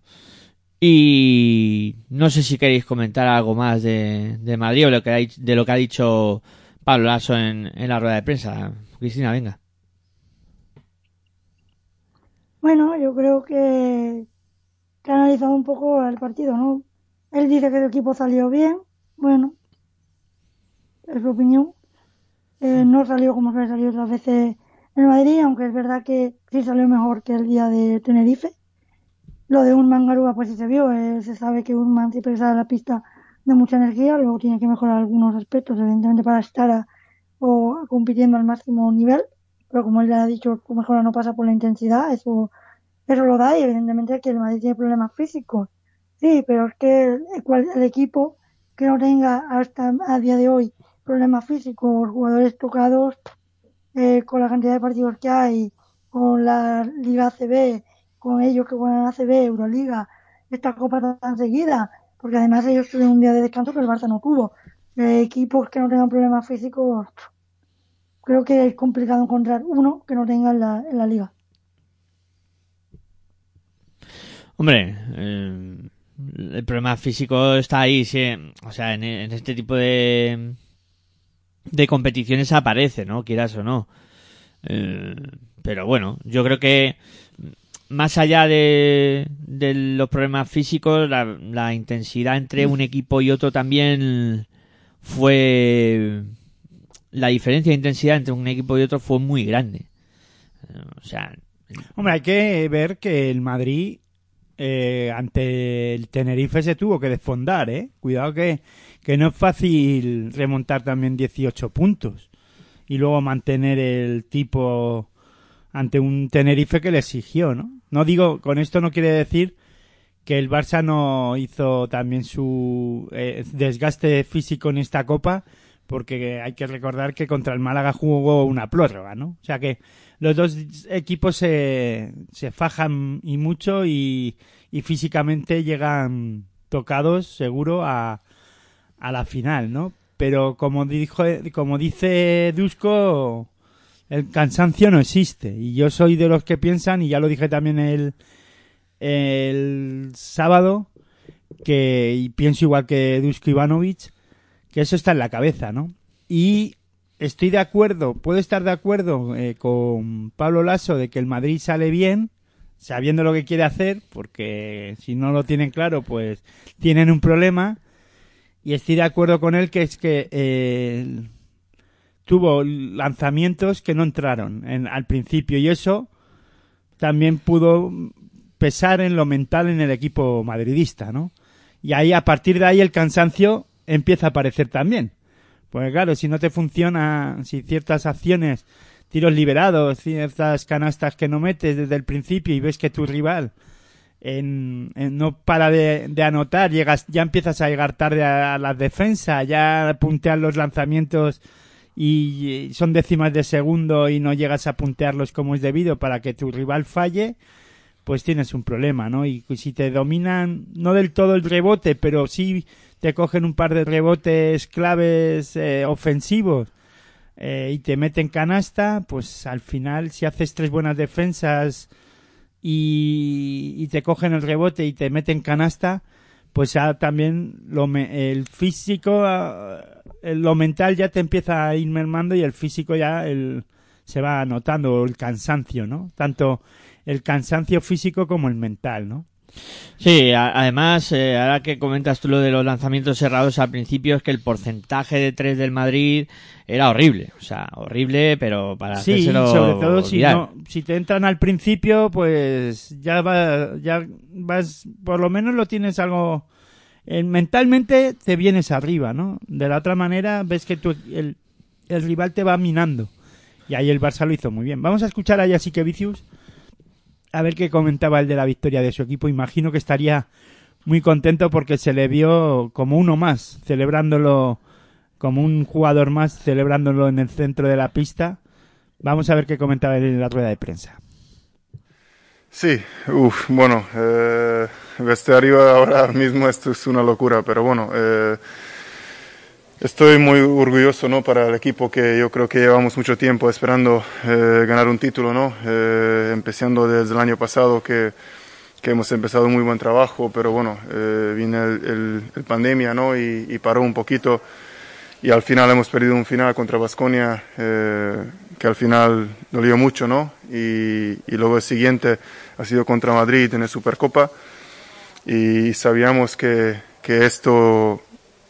Y no sé si queréis comentar algo más de, Madrid o lo que de lo que ha dicho Pablo Lasso en, la rueda de prensa. Cristina, venga. Bueno, yo creo que, que ha analizado un poco el partido, ¿no? Él dice que el equipo salió bien. Bueno, es su opinión. Eh, no salió como suele salir otras veces en Madrid, aunque es verdad que sí salió mejor que el día de Tenerife. Lo de un Garúa pues sí se vio, eh, se sabe que un siempre sale a la pista de mucha energía, luego tiene que mejorar algunos aspectos, evidentemente para estar o compitiendo al máximo nivel, pero como él ya ha dicho, su mejora no pasa por la intensidad, eso, eso lo da y evidentemente que el Madrid tiene problemas físicos. Sí, pero es que el, el equipo que no tenga hasta a día de hoy problemas físicos, jugadores tocados, eh, con la cantidad de partidos que hay, con la Liga ACB, con ellos que juegan ACB, Euroliga, esta copa tan seguida, porque además ellos tuvieron un día de descanso que el Barça no tuvo. Eh, equipos que no tengan problemas físicos, creo que es complicado encontrar uno que no tenga en la, en la liga. Hombre, eh, el problema físico está ahí, sí, o sea, en este tipo de, de competiciones aparece, ¿no? Quieras o no. Eh, pero bueno, yo creo que más allá de, los problemas físicos, la, intensidad entre un equipo y otro también fue... La diferencia de intensidad entre un equipo y otro fue muy grande. O sea... Hombre, hay que ver que el Madrid eh, ante el Tenerife se tuvo que desfondar, ¿eh? Cuidado que que no es fácil remontar también 18 puntos y luego mantener el tipo ante un Tenerife que le exigió, ¿no? No digo, con esto no quiere decir que el Barça no hizo también su eh, desgaste físico en esta copa, porque hay que recordar que contra el Málaga jugó una prórroga, ¿no? O sea que los dos equipos se, se fajan y mucho y, y físicamente llegan tocados seguro a, a la final, ¿no? Pero como dijo, como dice Dusko, el cansancio no existe. Y yo soy de los que piensan, y ya lo dije también el, el sábado, que y pienso igual que Dusko Ivanovic, que eso está en la cabeza, ¿no? Y estoy de acuerdo, puedo estar de acuerdo eh, con Pablo Lasso de que el Madrid sale bien, sabiendo lo que quiere hacer, porque si no lo tienen claro, pues tienen un problema. Y estoy de acuerdo con él que es que eh, tuvo lanzamientos que no entraron en, al principio y eso también pudo pesar en lo mental en el equipo madridista, ¿no? Y ahí, a partir de ahí, el cansancio empieza a aparecer también. Pues claro, si no te funciona, si ciertas acciones, tiros liberados, ciertas canastas que no metes desde el principio y ves que tu rival en, no para de, anotar, llegas, ya empiezas a llegar tarde a, la defensa, ya puntean los lanzamientos y son décimas de segundo y no llegas a puntearlos como es debido para que tu rival falle, pues tienes un problema, ¿no? Y si te dominan, no del todo el rebote, pero sí te cogen un par de rebotes claves eh, ofensivos eh, y te meten canasta, pues al final si haces tres buenas defensas y, te cogen el rebote y te meten canasta, pues ya también lo me, el físico, eh, lo mental ya te empieza a ir mermando y el físico ya el, se va notando el cansancio, ¿no? Tanto el cansancio físico como el mental, ¿no? Sí, además, eh, ahora que comentas tú lo de los lanzamientos cerrados al principio, es que el porcentaje de tres del Madrid era horrible. O sea, horrible, pero para sí, sobre todo si, no, si te entran al principio, pues ya, va, ya vas, por lo menos lo tienes algo... Eh, mentalmente te vienes arriba, ¿no? De la otra manera ves que tu, el, el rival te va minando. Y ahí el Barça lo hizo muy bien. Vamos a escuchar a Yasique Vicius a ver qué comentaba el de la victoria de su equipo. Imagino que estaría muy contento porque se le vio como uno más, celebrándolo como un jugador más, celebrándolo en el centro de la pista. Vamos a ver qué comentaba él en la rueda de prensa. Sí, uff, bueno, eh, vestuario ahora mismo esto es una locura, pero bueno, eh, Estoy muy orgulloso ¿no? para el equipo que yo creo que llevamos mucho tiempo esperando eh, ganar un título, ¿no? Eh, empezando desde el año pasado que, que, hemos empezado muy buen trabajo, pero bueno, eh, vino el, el, pandemia ¿no? Y, y, paró un poquito y al final hemos perdido un final contra Basconia eh, que al final dolió mucho, ¿no? Y, y, luego el siguiente ha sido contra Madrid en la Supercopa y sabíamos que, que esto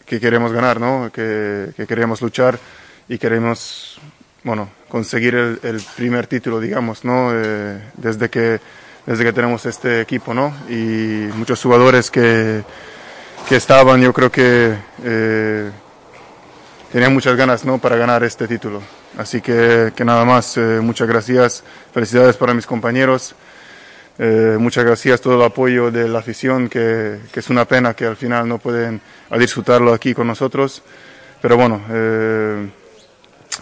que queremos ganar, ¿no? que, que queremos luchar y queremos bueno, conseguir el, el primer título, digamos, ¿no? Eh, desde, que, desde que tenemos este equipo, ¿no? Y muchos jugadores que, que estaban, yo creo que eh, tenían muchas ganas, ¿no? Para ganar este título. Así que, que nada más, eh, muchas gracias, felicidades para mis compañeros. Eh, muchas gracias todo el apoyo de la afición, que, que, es una pena que al final no pueden disfrutarlo aquí con nosotros. Pero bueno, eh,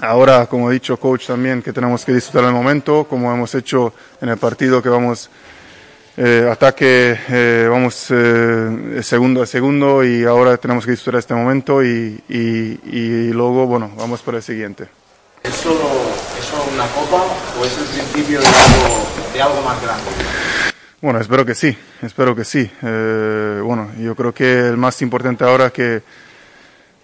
ahora, como ha dicho coach también, que tenemos que disfrutar el momento, como hemos hecho en el partido que vamos eh, ataque, eh, vamos segundo a segundo y ahora tenemos que disfrutar este momento y, y, luego, bueno, vamos por el siguiente. ¿Es solo, ¿Es solo una copa o es el principio de algo, de algo más grande? Bueno, espero que sí, espero que sí. Eh, bueno, yo creo que el más importante ahora que,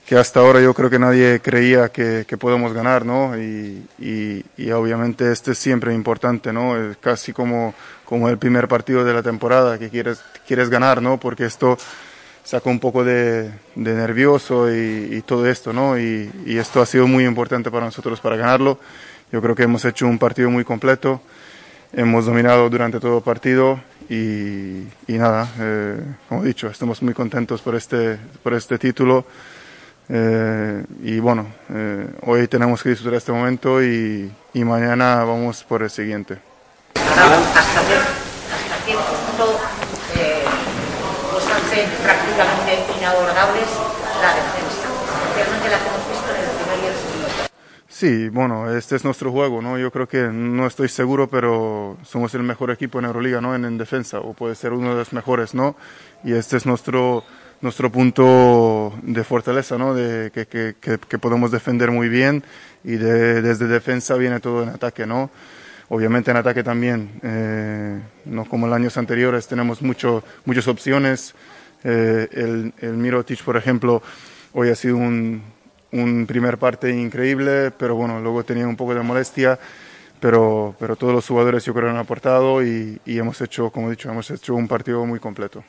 que hasta ahora yo creo que nadie creía que, que podemos ganar, ¿no? Y, y, y, obviamente este es siempre importante, ¿no? Es casi como, como el primer partido de la temporada que quieres, quieres ganar, ¿no? Porque esto saca un poco de, de nervioso y, y, todo esto, ¿no? Y, y esto ha sido muy importante para nosotros para ganarlo. Yo creo que hemos hecho un partido muy completo hemos dominado durante todo el partido y, y nada, eh, como he dicho, estamos muy contentos por este, por este título. Eh, y bueno, eh, hoy tenemos que disfrutar este momento y, y mañana vamos por el siguiente. hasta, qué, hasta qué punto eh, prácticamente inabordables la defensa, especialmente la que hemos visto en el primer y el segundo. Sí, bueno, este es nuestro juego, ¿no? Yo creo que no estoy seguro, pero somos el mejor equipo en Euroliga, ¿no? En, en defensa, o puede ser uno de los mejores, ¿no? Y este es nuestro, nuestro punto de fortaleza, ¿no? De que, que, que, que podemos defender muy bien y de, desde defensa viene todo en ataque, ¿no? Obviamente en ataque también, eh, no como en años anteriores, tenemos mucho, muchas opciones. Eh, el, el Mirotic, por ejemplo, hoy ha sido un, un primer parte increíble, pero bueno, luego tenía un poco de molestia, pero, pero todos los jugadores yo creo han aportado y, y hemos hecho, como he dicho, hemos hecho un partido muy completo.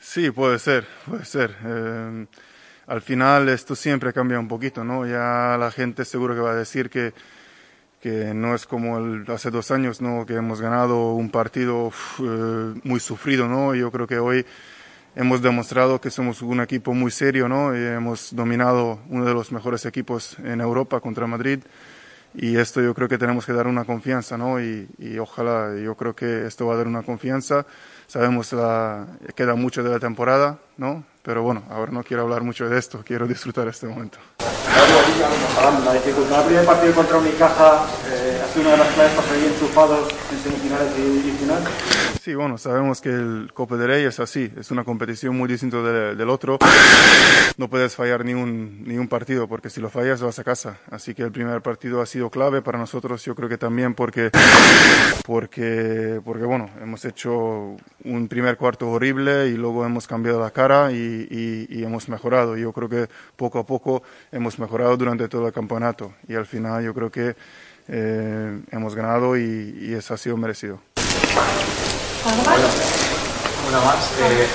Sí, puede ser, puede ser. Eh, al final esto siempre cambia un poquito, ¿no? Ya la gente seguro que va a decir que, que no es como el, hace dos años, ¿no? Que hemos ganado un partido eh, muy sufrido, ¿no? Yo creo que hoy hemos demostrado que somos un equipo muy serio, ¿no? Y hemos dominado uno de los mejores equipos en Europa contra Madrid. Y esto yo creo que tenemos que dar una confianza, ¿no? Y, y ojalá, yo creo que esto va a dar una confianza. Sabemos la, queda mucho de la temporada, ¿no? Pero bueno, ahora no quiero hablar mucho de esto, quiero disfrutar este momento. Eh, una de las claves para salir enchufados en semifinales y, y final. Sí, bueno, sabemos que el Copa de Rey es así, es una competición muy distinta de, del otro. No puedes fallar ni un, ni un partido, porque si lo fallas vas a casa. Así que el primer partido ha sido clave para nosotros, yo creo que también porque, porque, porque bueno, hemos hecho un primer cuarto horrible y luego hemos cambiado la cara y, y, y hemos mejorado. Yo creo que poco a poco hemos mejorado durante todo el campeonato y al final yo creo que eh, hemos ganado y, y eso ha sido merecido. Una más. Eh,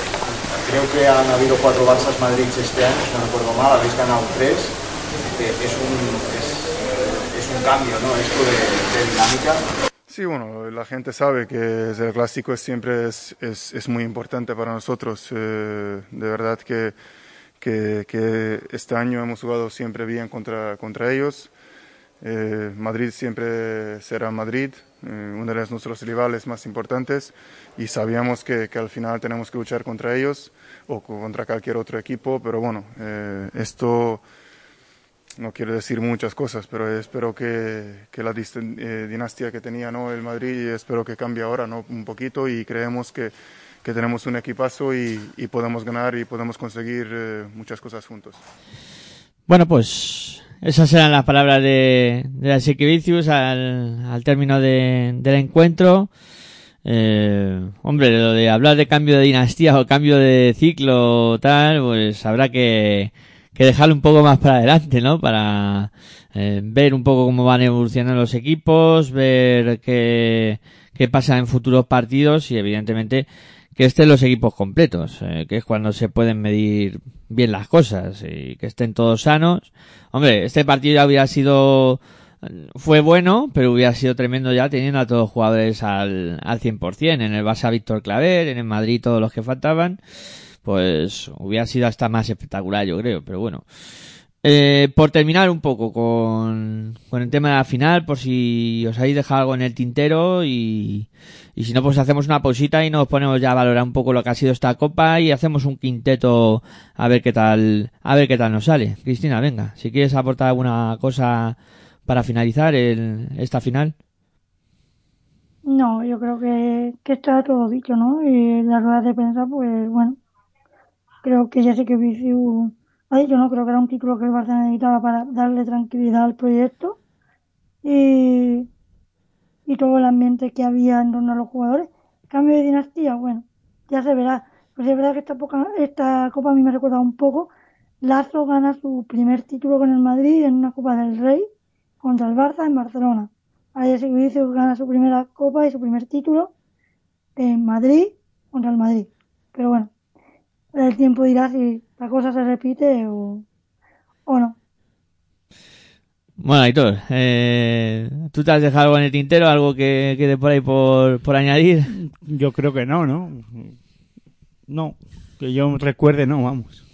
creo que han habido cuatro Barças Madrid este año, si no recuerdo mal, habéis ganado tres. Eh, es, un, es, es, un cambio, ¿no? Esto de, de, dinámica. Sí, bueno, la gente sabe que el clásico siempre es, es, es muy importante para nosotros. Eh, de verdad que, que, que, este año hemos jugado siempre bien contra, contra ellos. Eh, Madrid siempre será Madrid, eh, uno de nuestros rivales más importantes y sabíamos que, que, al final tenemos que luchar contra ellos o contra cualquier otro equipo, pero bueno, eh, esto no quiero decir muchas cosas, pero espero que, que la eh, dinastía que tenía ¿no? el Madrid, espero que cambie ahora ¿no? un poquito y creemos que, que tenemos un equipazo y, y, podemos ganar y podemos conseguir eh, muchas cosas juntos. Bueno, pues esas eran las palabras de, de Asikevicius al, al término de, del encuentro. Eh, hombre, lo de hablar de cambio de dinastía o cambio de ciclo tal, pues habrá que, que dejarlo un poco más para adelante, ¿no? Para eh, ver un poco cómo van evolucionando los equipos, ver qué, qué pasa en futuros partidos y evidentemente que estén los equipos completos, eh, que es cuando se pueden medir bien las cosas y que estén todos sanos. Hombre, este partido ya hubiera sido, fue bueno, pero hubiera sido tremendo ya teniendo a todos los jugadores al, al 100%. En el Barça Víctor Claver, en el Madrid todos los que faltaban, pues hubiera sido hasta más espectacular yo creo, pero bueno. Eh, por terminar un poco con, con el tema de la final, por si os habéis dejado algo en el tintero y, y si no, pues hacemos una pausita y nos ponemos ya a valorar un poco lo que ha sido esta copa y hacemos un quinteto a ver qué tal, a ver qué tal nos sale. Cristina, venga, si quieres aportar alguna cosa para finalizar el, esta final. No, yo creo que, que está todo dicho, ¿no? Y la rueda de prensa, pues bueno, creo que ya sé que Viciu dicho, ¿no? Creo que era un título que el Barça necesitaba para darle tranquilidad al proyecto. Y, y todo el ambiente que había en torno a los jugadores. Cambio de dinastía, bueno, ya se verá. Pues es verdad que esta, poca, esta copa a mí me recuerda un poco. Lazo gana su primer título con el Madrid en una Copa del Rey contra el Barça en Barcelona. Ayer que gana su primera copa y su primer título en Madrid contra el Madrid. Pero bueno, el tiempo dirá si la cosa se repite o, o no. Bueno, Aitor, eh, ¿tú te has dejado algo en el tintero, algo que quede por ahí por, por añadir? Yo creo que no, ¿no? No, que yo recuerde, no, vamos.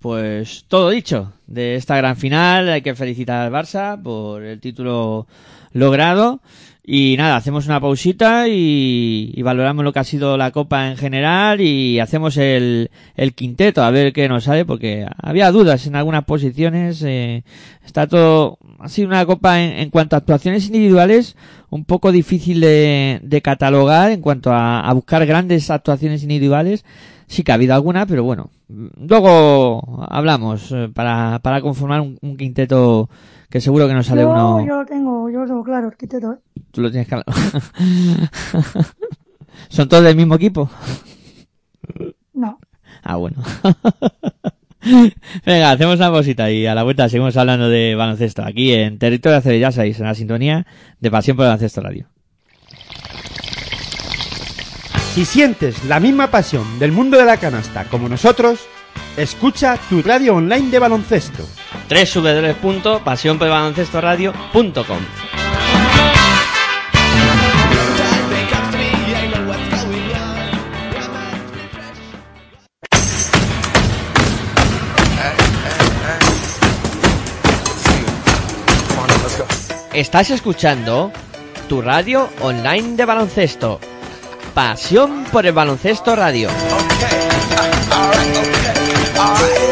pues todo dicho de esta gran final. Hay que felicitar al Barça por el título logrado. Y nada, hacemos una pausita y, valoramos lo que ha sido la Copa en general y hacemos el, el quinteto a ver qué nos sale porque había dudas en algunas posiciones. Eh, está todo, ha sido una Copa en, en cuanto a actuaciones individuales un poco difícil de, de catalogar en cuanto a, a buscar grandes actuaciones individuales. Sí que ha habido alguna, pero bueno, luego hablamos eh, para, para conformar un, un quinteto que seguro que nos sale yo, uno. yo lo tengo, yo lo tengo claro, el quinteto. ¿eh? Tú lo tienes claro. [laughs] ¿Son todos del mismo equipo? No. Ah, bueno. [laughs] Venga, hacemos una cosita y a la vuelta seguimos hablando de baloncesto aquí en Territorio de ya sabéis, en la sintonía de Pasión por el Baloncesto Radio. Si sientes la misma pasión del mundo de la canasta como nosotros, escucha tu radio online de baloncesto. www.pasionporbaloncestoradio.com Estás escuchando tu radio online de baloncesto. Pasión por el baloncesto radio. [laughs]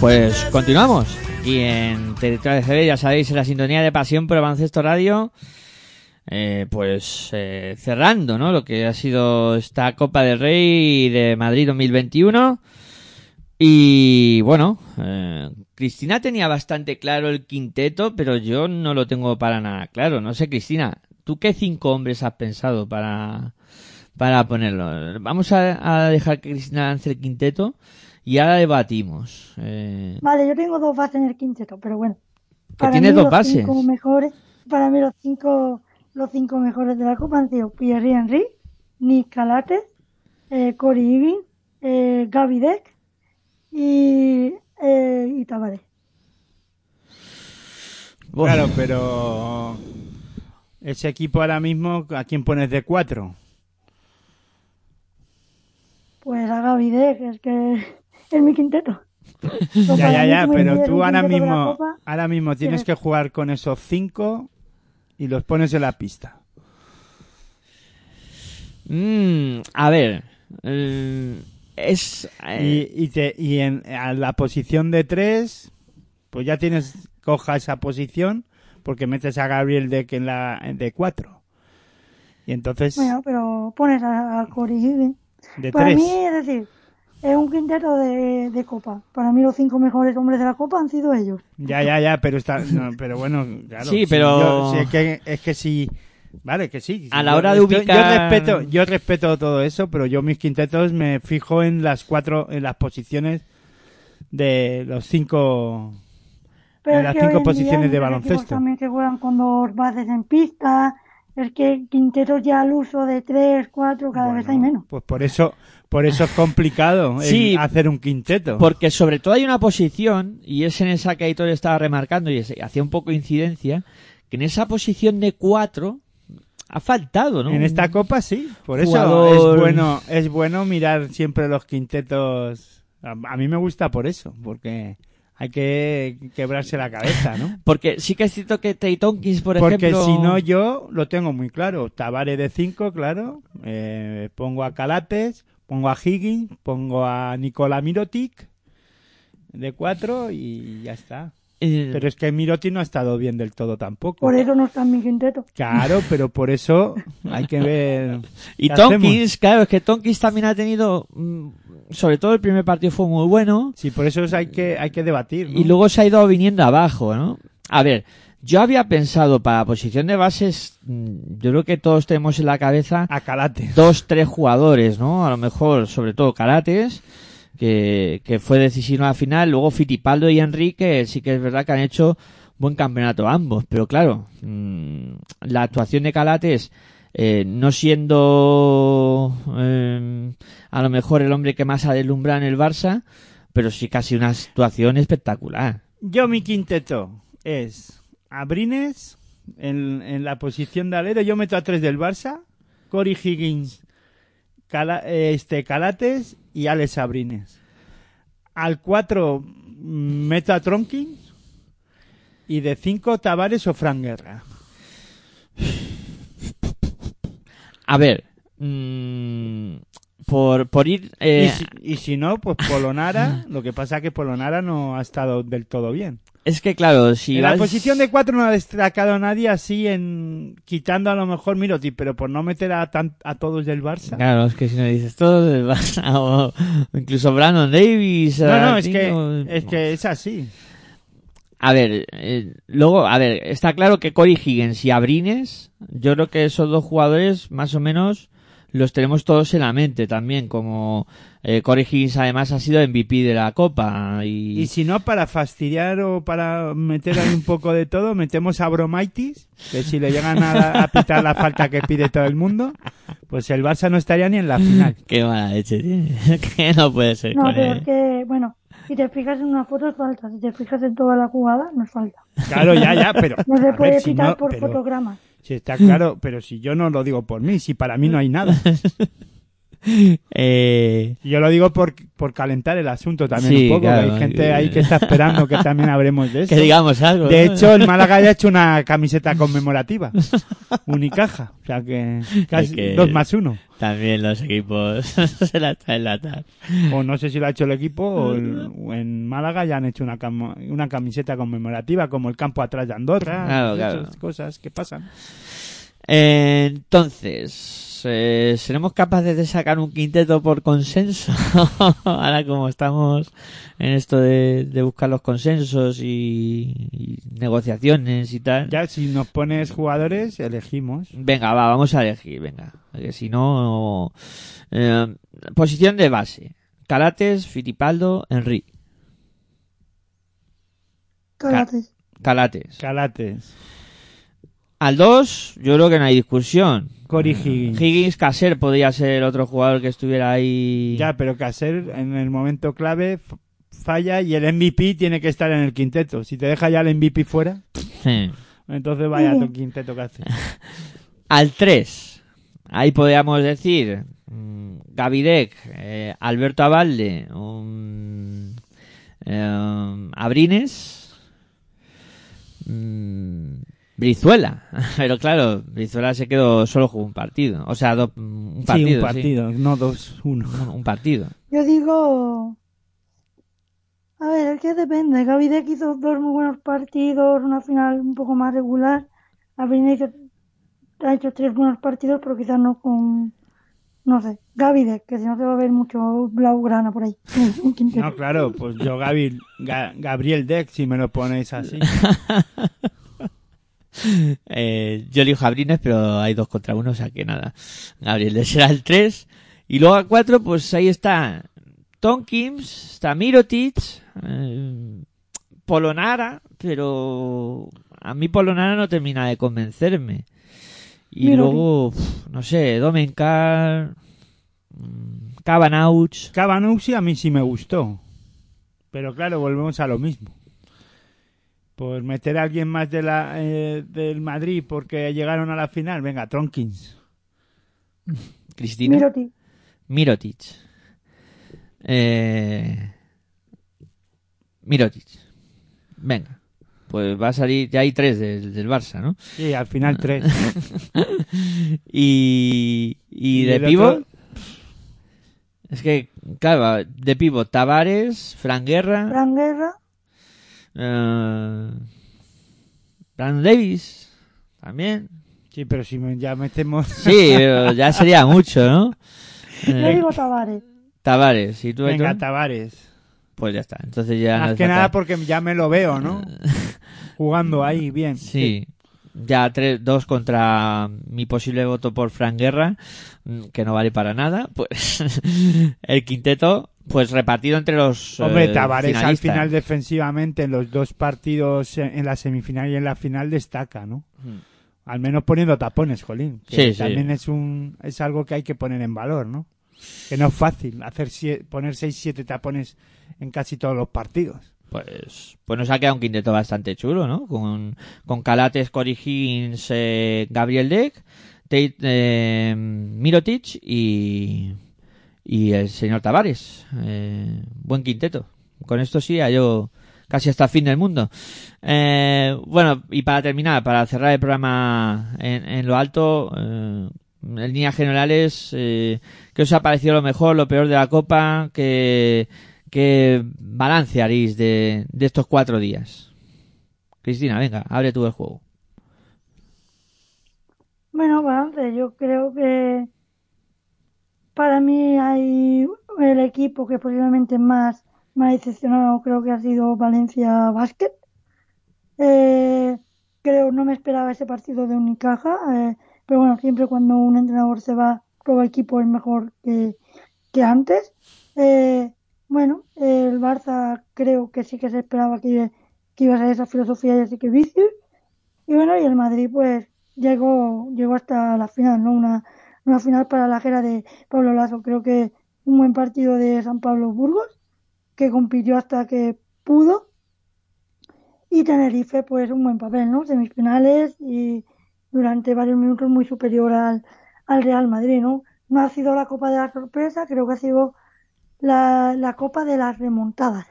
Pues continuamos. Y en Territorio de CB, ya sabéis, en la sintonía de Pasión por Baloncesto Radio, eh, pues eh, cerrando, ¿no? Lo que ha sido esta Copa del Rey de Madrid 2021. Y bueno, eh, Cristina tenía bastante claro el quinteto, pero yo no lo tengo para nada claro. No sé, Cristina, ¿tú qué cinco hombres has pensado para, para ponerlo? Vamos a, a dejar que Cristina lance el quinteto y ahora debatimos. Eh, Vale, yo tengo dos bases en el quinteto, pero bueno. ¿Que tienes mí dos los bases? cinco mejores, para mí los cinco, los cinco mejores de la Copa han sido Pierre Henry, Nick Calates, eh, Corey Higgins, eh, Gaby Deck y, eh, y Tavares. Claro, pero ese equipo ahora mismo, ¿a quién pones de cuatro? Pues a Gaby Deck, es que es mi quinteto. [laughs] Ya, ya, ya, pero tú ahora mismo, Copa, ahora mismo tienes que jugar con esos cinco y los pones en la pista. Mm, a ver, eh, es eh, Y, y, te- y en a la posición de tres, pues ya tienes, coja esa posición porque metes a Gabriel de que en la de cuatro. Y entonces, Bueno, pero pones a, a Corey Higgins. de Para tres. mí, es decir, es un quinteto de, de Copa. Para mí los cinco mejores hombres de la Copa han sido ellos. Ya, ya, ya, pero está, no, pero bueno, claro. Sí, si pero- yo- si es que es que sí, vale, que sí. A la Yo hora de ubicar- Yo respeto, yo respeto todo eso, pero yo mis quintetos me fijo en las cuatro, en las posiciones de los cinco, Pero en las cinco posiciones de baloncesto. también que juegan con dos bases en pista. Es que quintetos ya al uso de tres, cuatro, cada vez hay menos. Pues por eso, por eso es complicado [laughs] Sí, hacer un quinteto. porque sobre todo hay una posición, y es en esa que Aitor estaba remarcando y hacía un poco incidencia, que en esa posición de cuatro ha faltado, ¿no? En esta copa sí, por eso Jugador- es bueno, es bueno mirar siempre los quintetos. A, a mí me gusta por eso, porque hay que quebrarse la cabeza, ¿no? [laughs] Porque sí que es cierto que Tay Tompkins, por Porque ejemplo... si no yo lo tengo muy claro. Tabare de 5, claro. Eh, pongo a Calates, pongo a Higgins, pongo a Nicola Mirotic de 4 y ya está. Eh, Pero es que Mirotic no ha estado bien del todo tampoco. Por eso no está en mi quinteto. Claro, pero por eso hay que ver. [laughs] Y hacemos. claro, es que Tompkins también ha tenido... Sobre todo el primer partido fue muy bueno. Sí, por eso es- hay que, hay que debatir. ¿no? Y luego se ha ido viniendo abajo, ¿no? A ver, yo había pensado para posición de bases, mm, yo creo que todos tenemos en la cabeza a Calates. dos, tres jugadores, ¿no? A lo mejor, sobre todo Carates, que, que fue decisivo al final, luego Fitipaldo y Enrique, sí que es verdad que han hecho buen campeonato ambos, pero claro, mm, la actuación de Calates, eh, no siendo eh, a lo mejor el hombre que más ha deslumbrado en el Barça, pero sí casi una situación espectacular. Yo mi quinteto es Abrines en, en la posición de alero. Yo meto a tres del Barça, Cory Higgins, Cala- este Calates y Alex Abrines. Al 4 meto a Tronkins y de 5 Tavares o Fran Guerra. A ver, mm, por, por ir... eh, Y, si, y si no, pues Polonara. [laughs] lo que pasa que Polonara no ha estado del todo bien. Es que claro, si en la posición de 4 no ha destacado a nadie así en quitando a lo mejor Miroti, pero por no meter a, tan- a todos del Barça. Claro, es que si no dices todo del Barça [laughs] o incluso Brandon Davis. No, no, es que, es que es así. A ver, eh, luego, a ver, está claro que Cory Higgins y Abrines, yo creo que esos dos jugadores más o menos los tenemos todos en la mente también, como eh, Cory Higgins además ha sido MVP de la Copa y, Y si no, para fastidiar o para meter ahí un poco de todo, metemos a Bromaitis, que si le llegan a, a pitar la falta que pide todo el mundo, pues el Barça no estaría ni en la final. [laughs] Qué mala leche tiene, [laughs] que no puede ser No, con pero él. es que, bueno, si te fijas en una foto es falta. Si te fijas en toda la jugada, no es falta. Claro, ya, ya, pero... [laughs] No se puede ver, si pitar no, por pero- fotogramas. Sí, está claro, pero si yo no lo digo por mí, si para mí no hay nada. [laughs] Eh, Yo lo digo por, por calentar el asunto también Sí, un poco. claro, hay gente que- ahí que está esperando que también hablemos de eso. [laughs] Que digamos algo, De ¿no? hecho, el Málaga ya ha hecho una camiseta conmemorativa. [laughs] Unicaja. O sea que casi que dos más uno. También los equipos [laughs] se la traen la tal. O no sé si lo ha hecho el equipo o, el- en Málaga ya han hecho una, cam- una camiseta conmemorativa como el campo atrás de Andorra. Claro, esas claro. cosas que pasan. Eh, entonces, eh, ¿seremos capaces de sacar un quinteto por consenso? [laughs] Ahora como estamos en esto de, de buscar los consensos y, y negociaciones y tal. Ya si nos pones jugadores, elegimos. Venga, va, vamos a elegir, venga. Que si no... eh, posición de base. Calates, Fitipaldo, Henry. Calates. Calates. Calates. Al 2, yo creo que no hay discusión. Cory Higgins. Higgins, Caser podría ser el otro jugador que estuviera ahí. Ya, pero Caser en el momento clave falla y el MVP tiene que estar en el quinteto. Si te deja ya el MVP fuera, Sí. entonces vaya Mm. tu quinteto que hace. [laughs] Al 3, ahí podríamos decir mm, Gavidec, eh, Alberto Abalde, um, eh, Abrines, mm, Brizuela. [laughs] Pero claro, Brizuela se quedó solo jugó un partido. O sea, do- un Sí, partido. un partido, no dos, uno. Un, un partido. Yo digo. A ver, es que depende. Gavidec hizo dos muy buenos partidos, una final un poco más regular. Abrina hizo- ha hecho tres buenos partidos, pero quizás no con. No sé, Gavidec, que si no se va a ver mucho Blaugrana por ahí. [laughs] No, claro, pues yo Gabi, Ga- Gabriel Deck, si me lo ponéis así. [laughs] [laughs] Eh, yo elijo a Abrines, pero hay dos contra uno, o sea que nada. Gabriel será el 3. Y luego a 4, pues ahí está Tonkins, está Mirotic, eh, Polonara, pero a mí Polonara no termina de convencerme. Y luego, uf, no sé, Domenkar, mm, Cabanauch. Cabanauchi a mí sí me gustó. Pero claro, volvemos a lo mismo. Por meter a alguien más de la, eh, del Madrid porque llegaron a la final. Venga, Tronkins. Cristina. Mirotic. Mirotic. Eh... Mirotic. Venga. Pues va a salir, ya hay tres del, del Barça, ¿no? Sí, al final tres. [laughs] y, y, Y de pivot. otro- Es que, claro, de pivot, Tavares, Fran Guerra. Eh, Brandon Davis, también. Sí, pero si ya metemos... Sí, ya sería mucho, ¿no? Yo Eh, digo Tavares. Tavares, ¿y tú, Venga? Tavares. Pues ya está, entonces ya... no Más hace que falta. nada porque ya me lo veo, ¿no? [laughs] Jugando ahí, bien. Sí. Ya tres, dos contra mi posible voto por Fran Guerra, que no vale para nada. Pues [laughs] el quinteto, pues repartido entre los. Hombre, eh, Tavares al final defensivamente en los dos partidos, eh, en la semifinal y en la final, destaca, ¿no? Hmm. Al menos poniendo tapones, Jolín. Que Sí, sí. también es un es algo que hay que poner en valor, ¿no? Que no es fácil hacer sie- poner 6-7 tapones en casi todos los partidos. Pues, pues nos ha quedado un quinteto bastante chulo, ¿no? Con, con Calates, Cory Higgins, eh, Gabriel Deck, Tate, eh, Mirotic y, y el señor Tavares. Eh, buen quinteto. Con esto sí, yo casi hasta el fin del mundo. Eh, bueno, y para terminar, para cerrar el programa en, en lo alto, eh, en líneas generales, eh, ¿qué os ha parecido lo mejor, lo peor de la Copa? ¿Qué, qué balance haréis de, de estos cuatro días? Cristina, venga, abre tú el juego. Bueno, balance, yo creo que para mí hay el equipo que posiblemente más me decepcionado, creo que ha sido Valencia Basket. Eh, creo, no me esperaba ese partido de Unicaja, eh, pero bueno, siempre cuando un entrenador se va, todo equipo es mejor que, que antes. Eh, bueno, el Barça creo que sí que se esperaba que, iba a ser esa filosofía y así que vicios. Y bueno, y el Madrid pues llegó, llegó hasta la final, ¿no? Una, una final para la jera de Pablo Lazo. Creo que un buen partido de San Pablo Burgos, que compitió hasta que pudo. Y Tenerife, pues un buen papel, ¿no? Semifinales y durante varios minutos muy superior al, al Real Madrid, ¿no? No ha sido la Copa de la Sorpresa, creo que ha sido la, la Copa de las Remontadas.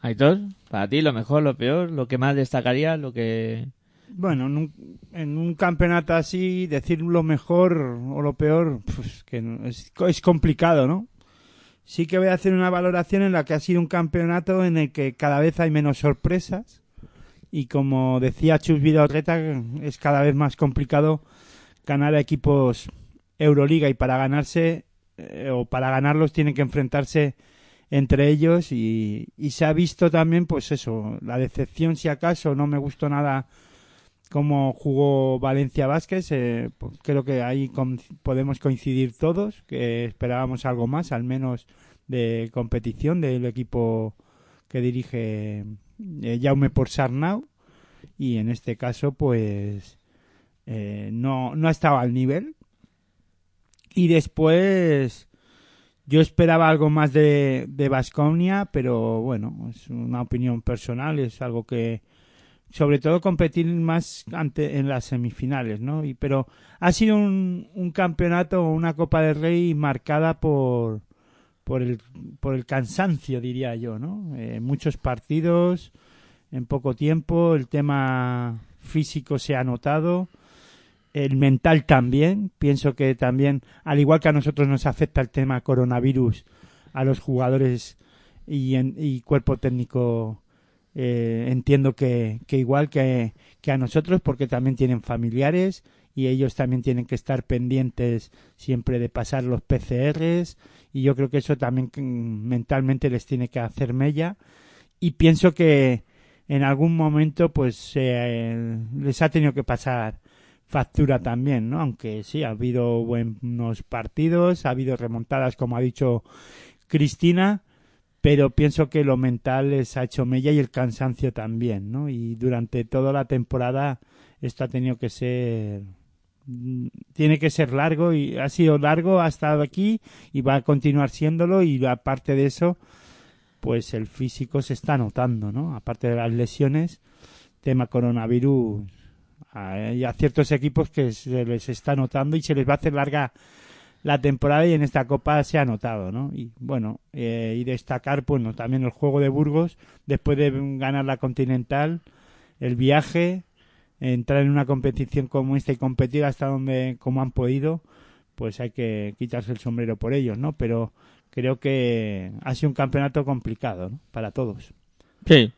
Aitor, para ti lo mejor, lo peor, lo que más destacaría, lo que... Bueno, en un, campeonato así, decir lo mejor o lo peor, pues que es, es complicado, ¿no? Sí que voy a hacer una valoración en la que ha sido un campeonato en el que cada vez hay menos sorpresas y como decía Chus Vidal-Reta, es cada vez más complicado ganar a equipos Euroliga y para ganarse eh, o para ganarlos tienen que enfrentarse entre ellos y, y se ha visto también pues eso la decepción si acaso no me gustó nada cómo jugó Valencia Vázquez eh, pues creo que ahí con- podemos coincidir todos que esperábamos algo más al menos de competición del equipo que dirige eh, Jaume Porsarnau y en este caso pues eh, no, no ha estado al nivel. Y después yo esperaba algo más de de pero bueno, es una opinión personal, es algo que sobre todo competir más ante en las semifinales, ¿no? Y pero ha sido un, un campeonato, una Copa del Rey marcada por por el por el cansancio, diría yo, ¿no? Eh, muchos partidos en poco tiempo, el tema físico se ha notado el mental también. Pienso que también, al igual que a nosotros nos afecta el tema coronavirus, a los jugadores y, en- cuerpo técnico, eh, entiendo que, que igual que, que a nosotros, porque también tienen familiares y ellos también tienen que estar pendientes siempre de pasar los PCRs y yo creo que eso también mm, mentalmente les tiene que hacer mella y pienso que en algún momento pues eh, les ha tenido que pasar factura también, ¿no? Aunque sí, ha habido buenos partidos, ha habido remontadas, como ha dicho Cristina, pero pienso que lo mental les ha hecho mella y el cansancio también, ¿no? Y durante toda la temporada esto ha tenido que ser tiene que ser largo y ha sido largo, ha estado aquí y va a continuar siéndolo y aparte de eso pues el físico se está notando, ¿no? Aparte de las lesiones, tema coronavirus, hay a ciertos equipos que se les está notando y se les va a hacer larga la temporada y en esta copa se ha notado, ¿no? Y bueno, eh, y destacar, pues no, también el juego de Burgos, después de ganar la Continental, el viaje, entrar en una competición como esta y competir hasta donde, como han podido, pues hay que quitarse el sombrero por ellos, ¿no? Pero creo que ha sido un campeonato complicado, ¿no? Para todos. Sí,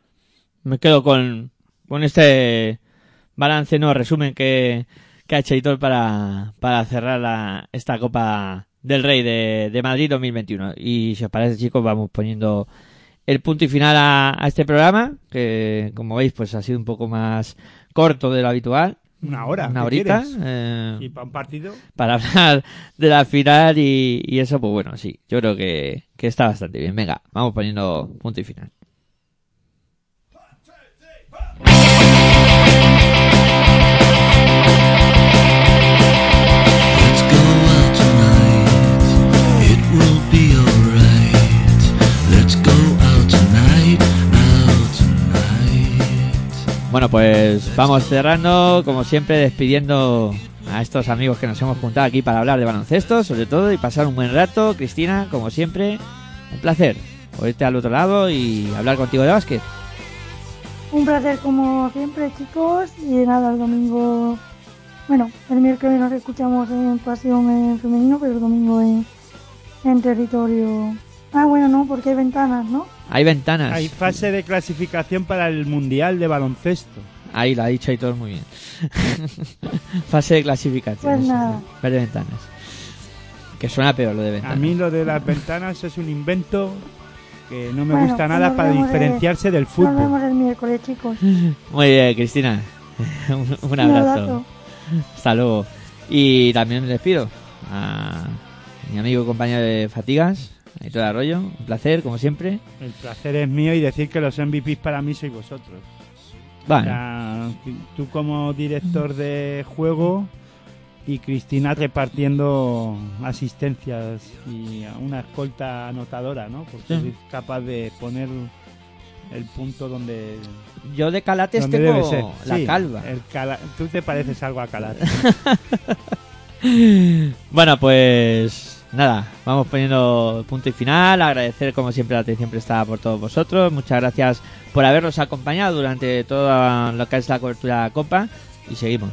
me quedo con, con este balance, no, resumen que, que ha hecho Hitor para, para cerrar la, esta Copa del Rey de, de Madrid 2021. Y si os parece, chicos, vamos poniendo el punto y final a, a este programa, que como veis, pues ha sido un poco más corto de lo habitual. Una hora. Una ¿qué horita. eh, ¿Y para un partido? para hablar de la final y, y eso, pues bueno, sí, yo creo que, que está bastante bien. Venga, vamos poniendo punto y final. Bueno, pues vamos cerrando, como siempre, despidiendo a estos amigos que nos hemos juntado aquí para hablar de baloncesto, sobre todo, y pasar un buen rato. Cristina, como siempre, un placer oírte al otro lado y hablar contigo de básquet. Un placer como siempre, chicos. Y nada, el domingo. Bueno, el miércoles nos escuchamos en Pasión en femenino, pero el domingo en, en territorio. Ah, bueno, no, porque hay ventanas, ¿no? Hay ventanas. Hay fase de clasificación para el Mundial de Baloncesto. Ahí lo ha dicho Aitor muy bien. Fase de clasificación. Pues nada. Ver de ventanas. Que suena peor lo de A ventanas. mí lo de las ventanas es un invento que no me Bueno, gusta nada nos para el- diferenciarse del Nos fútbol. vemos el miércoles, chicos. [laughs] Muy bien, Cristina. [laughs] un, un Un abrazo. abrazo. Hasta luego. Y también me despido a mi amigo y compañero de Fatigas, Aitor Arroyo. Un placer, como siempre. El placer es mío y decir que los MVPs para mí sois vosotros. Vale. O sea, tú como director de juego y Cristina repartiendo asistencias y una escolta anotadora, ¿no? Porque Sí. es capaz de poner el punto donde Yo de Calates tengo la Sí, calva. el cala- Tú te pareces algo a Calates. [laughs] Bueno, pues nada, vamos poniendo punto y final. Agradecer como siempre la atención prestada por todos vosotros. Muchas gracias por habernos acompañado durante todo lo que es la cobertura de la Copa. Y seguimos,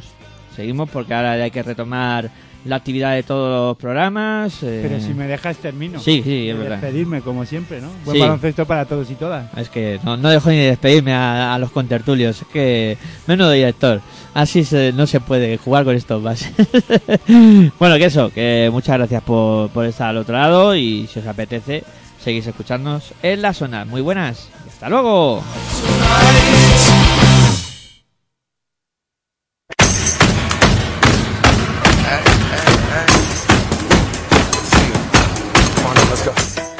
seguimos porque ahora hay que retomar la actividad de todos los programas. eh, Pero si me dejas termino. Sí, sí, es verdad. Despedirme como siempre, ¿no? Buen Sí. baloncesto para todos y todas. Es que no, no dejo ni de despedirme a, a los contertulios. Es que, menudo director. Así se- no se puede jugar con estos bases. [laughs] bueno, que eso, que muchas gracias por, por estar al otro lado y si os apetece, seguís escuchándonos en la zona. Muy buenas y hasta luego.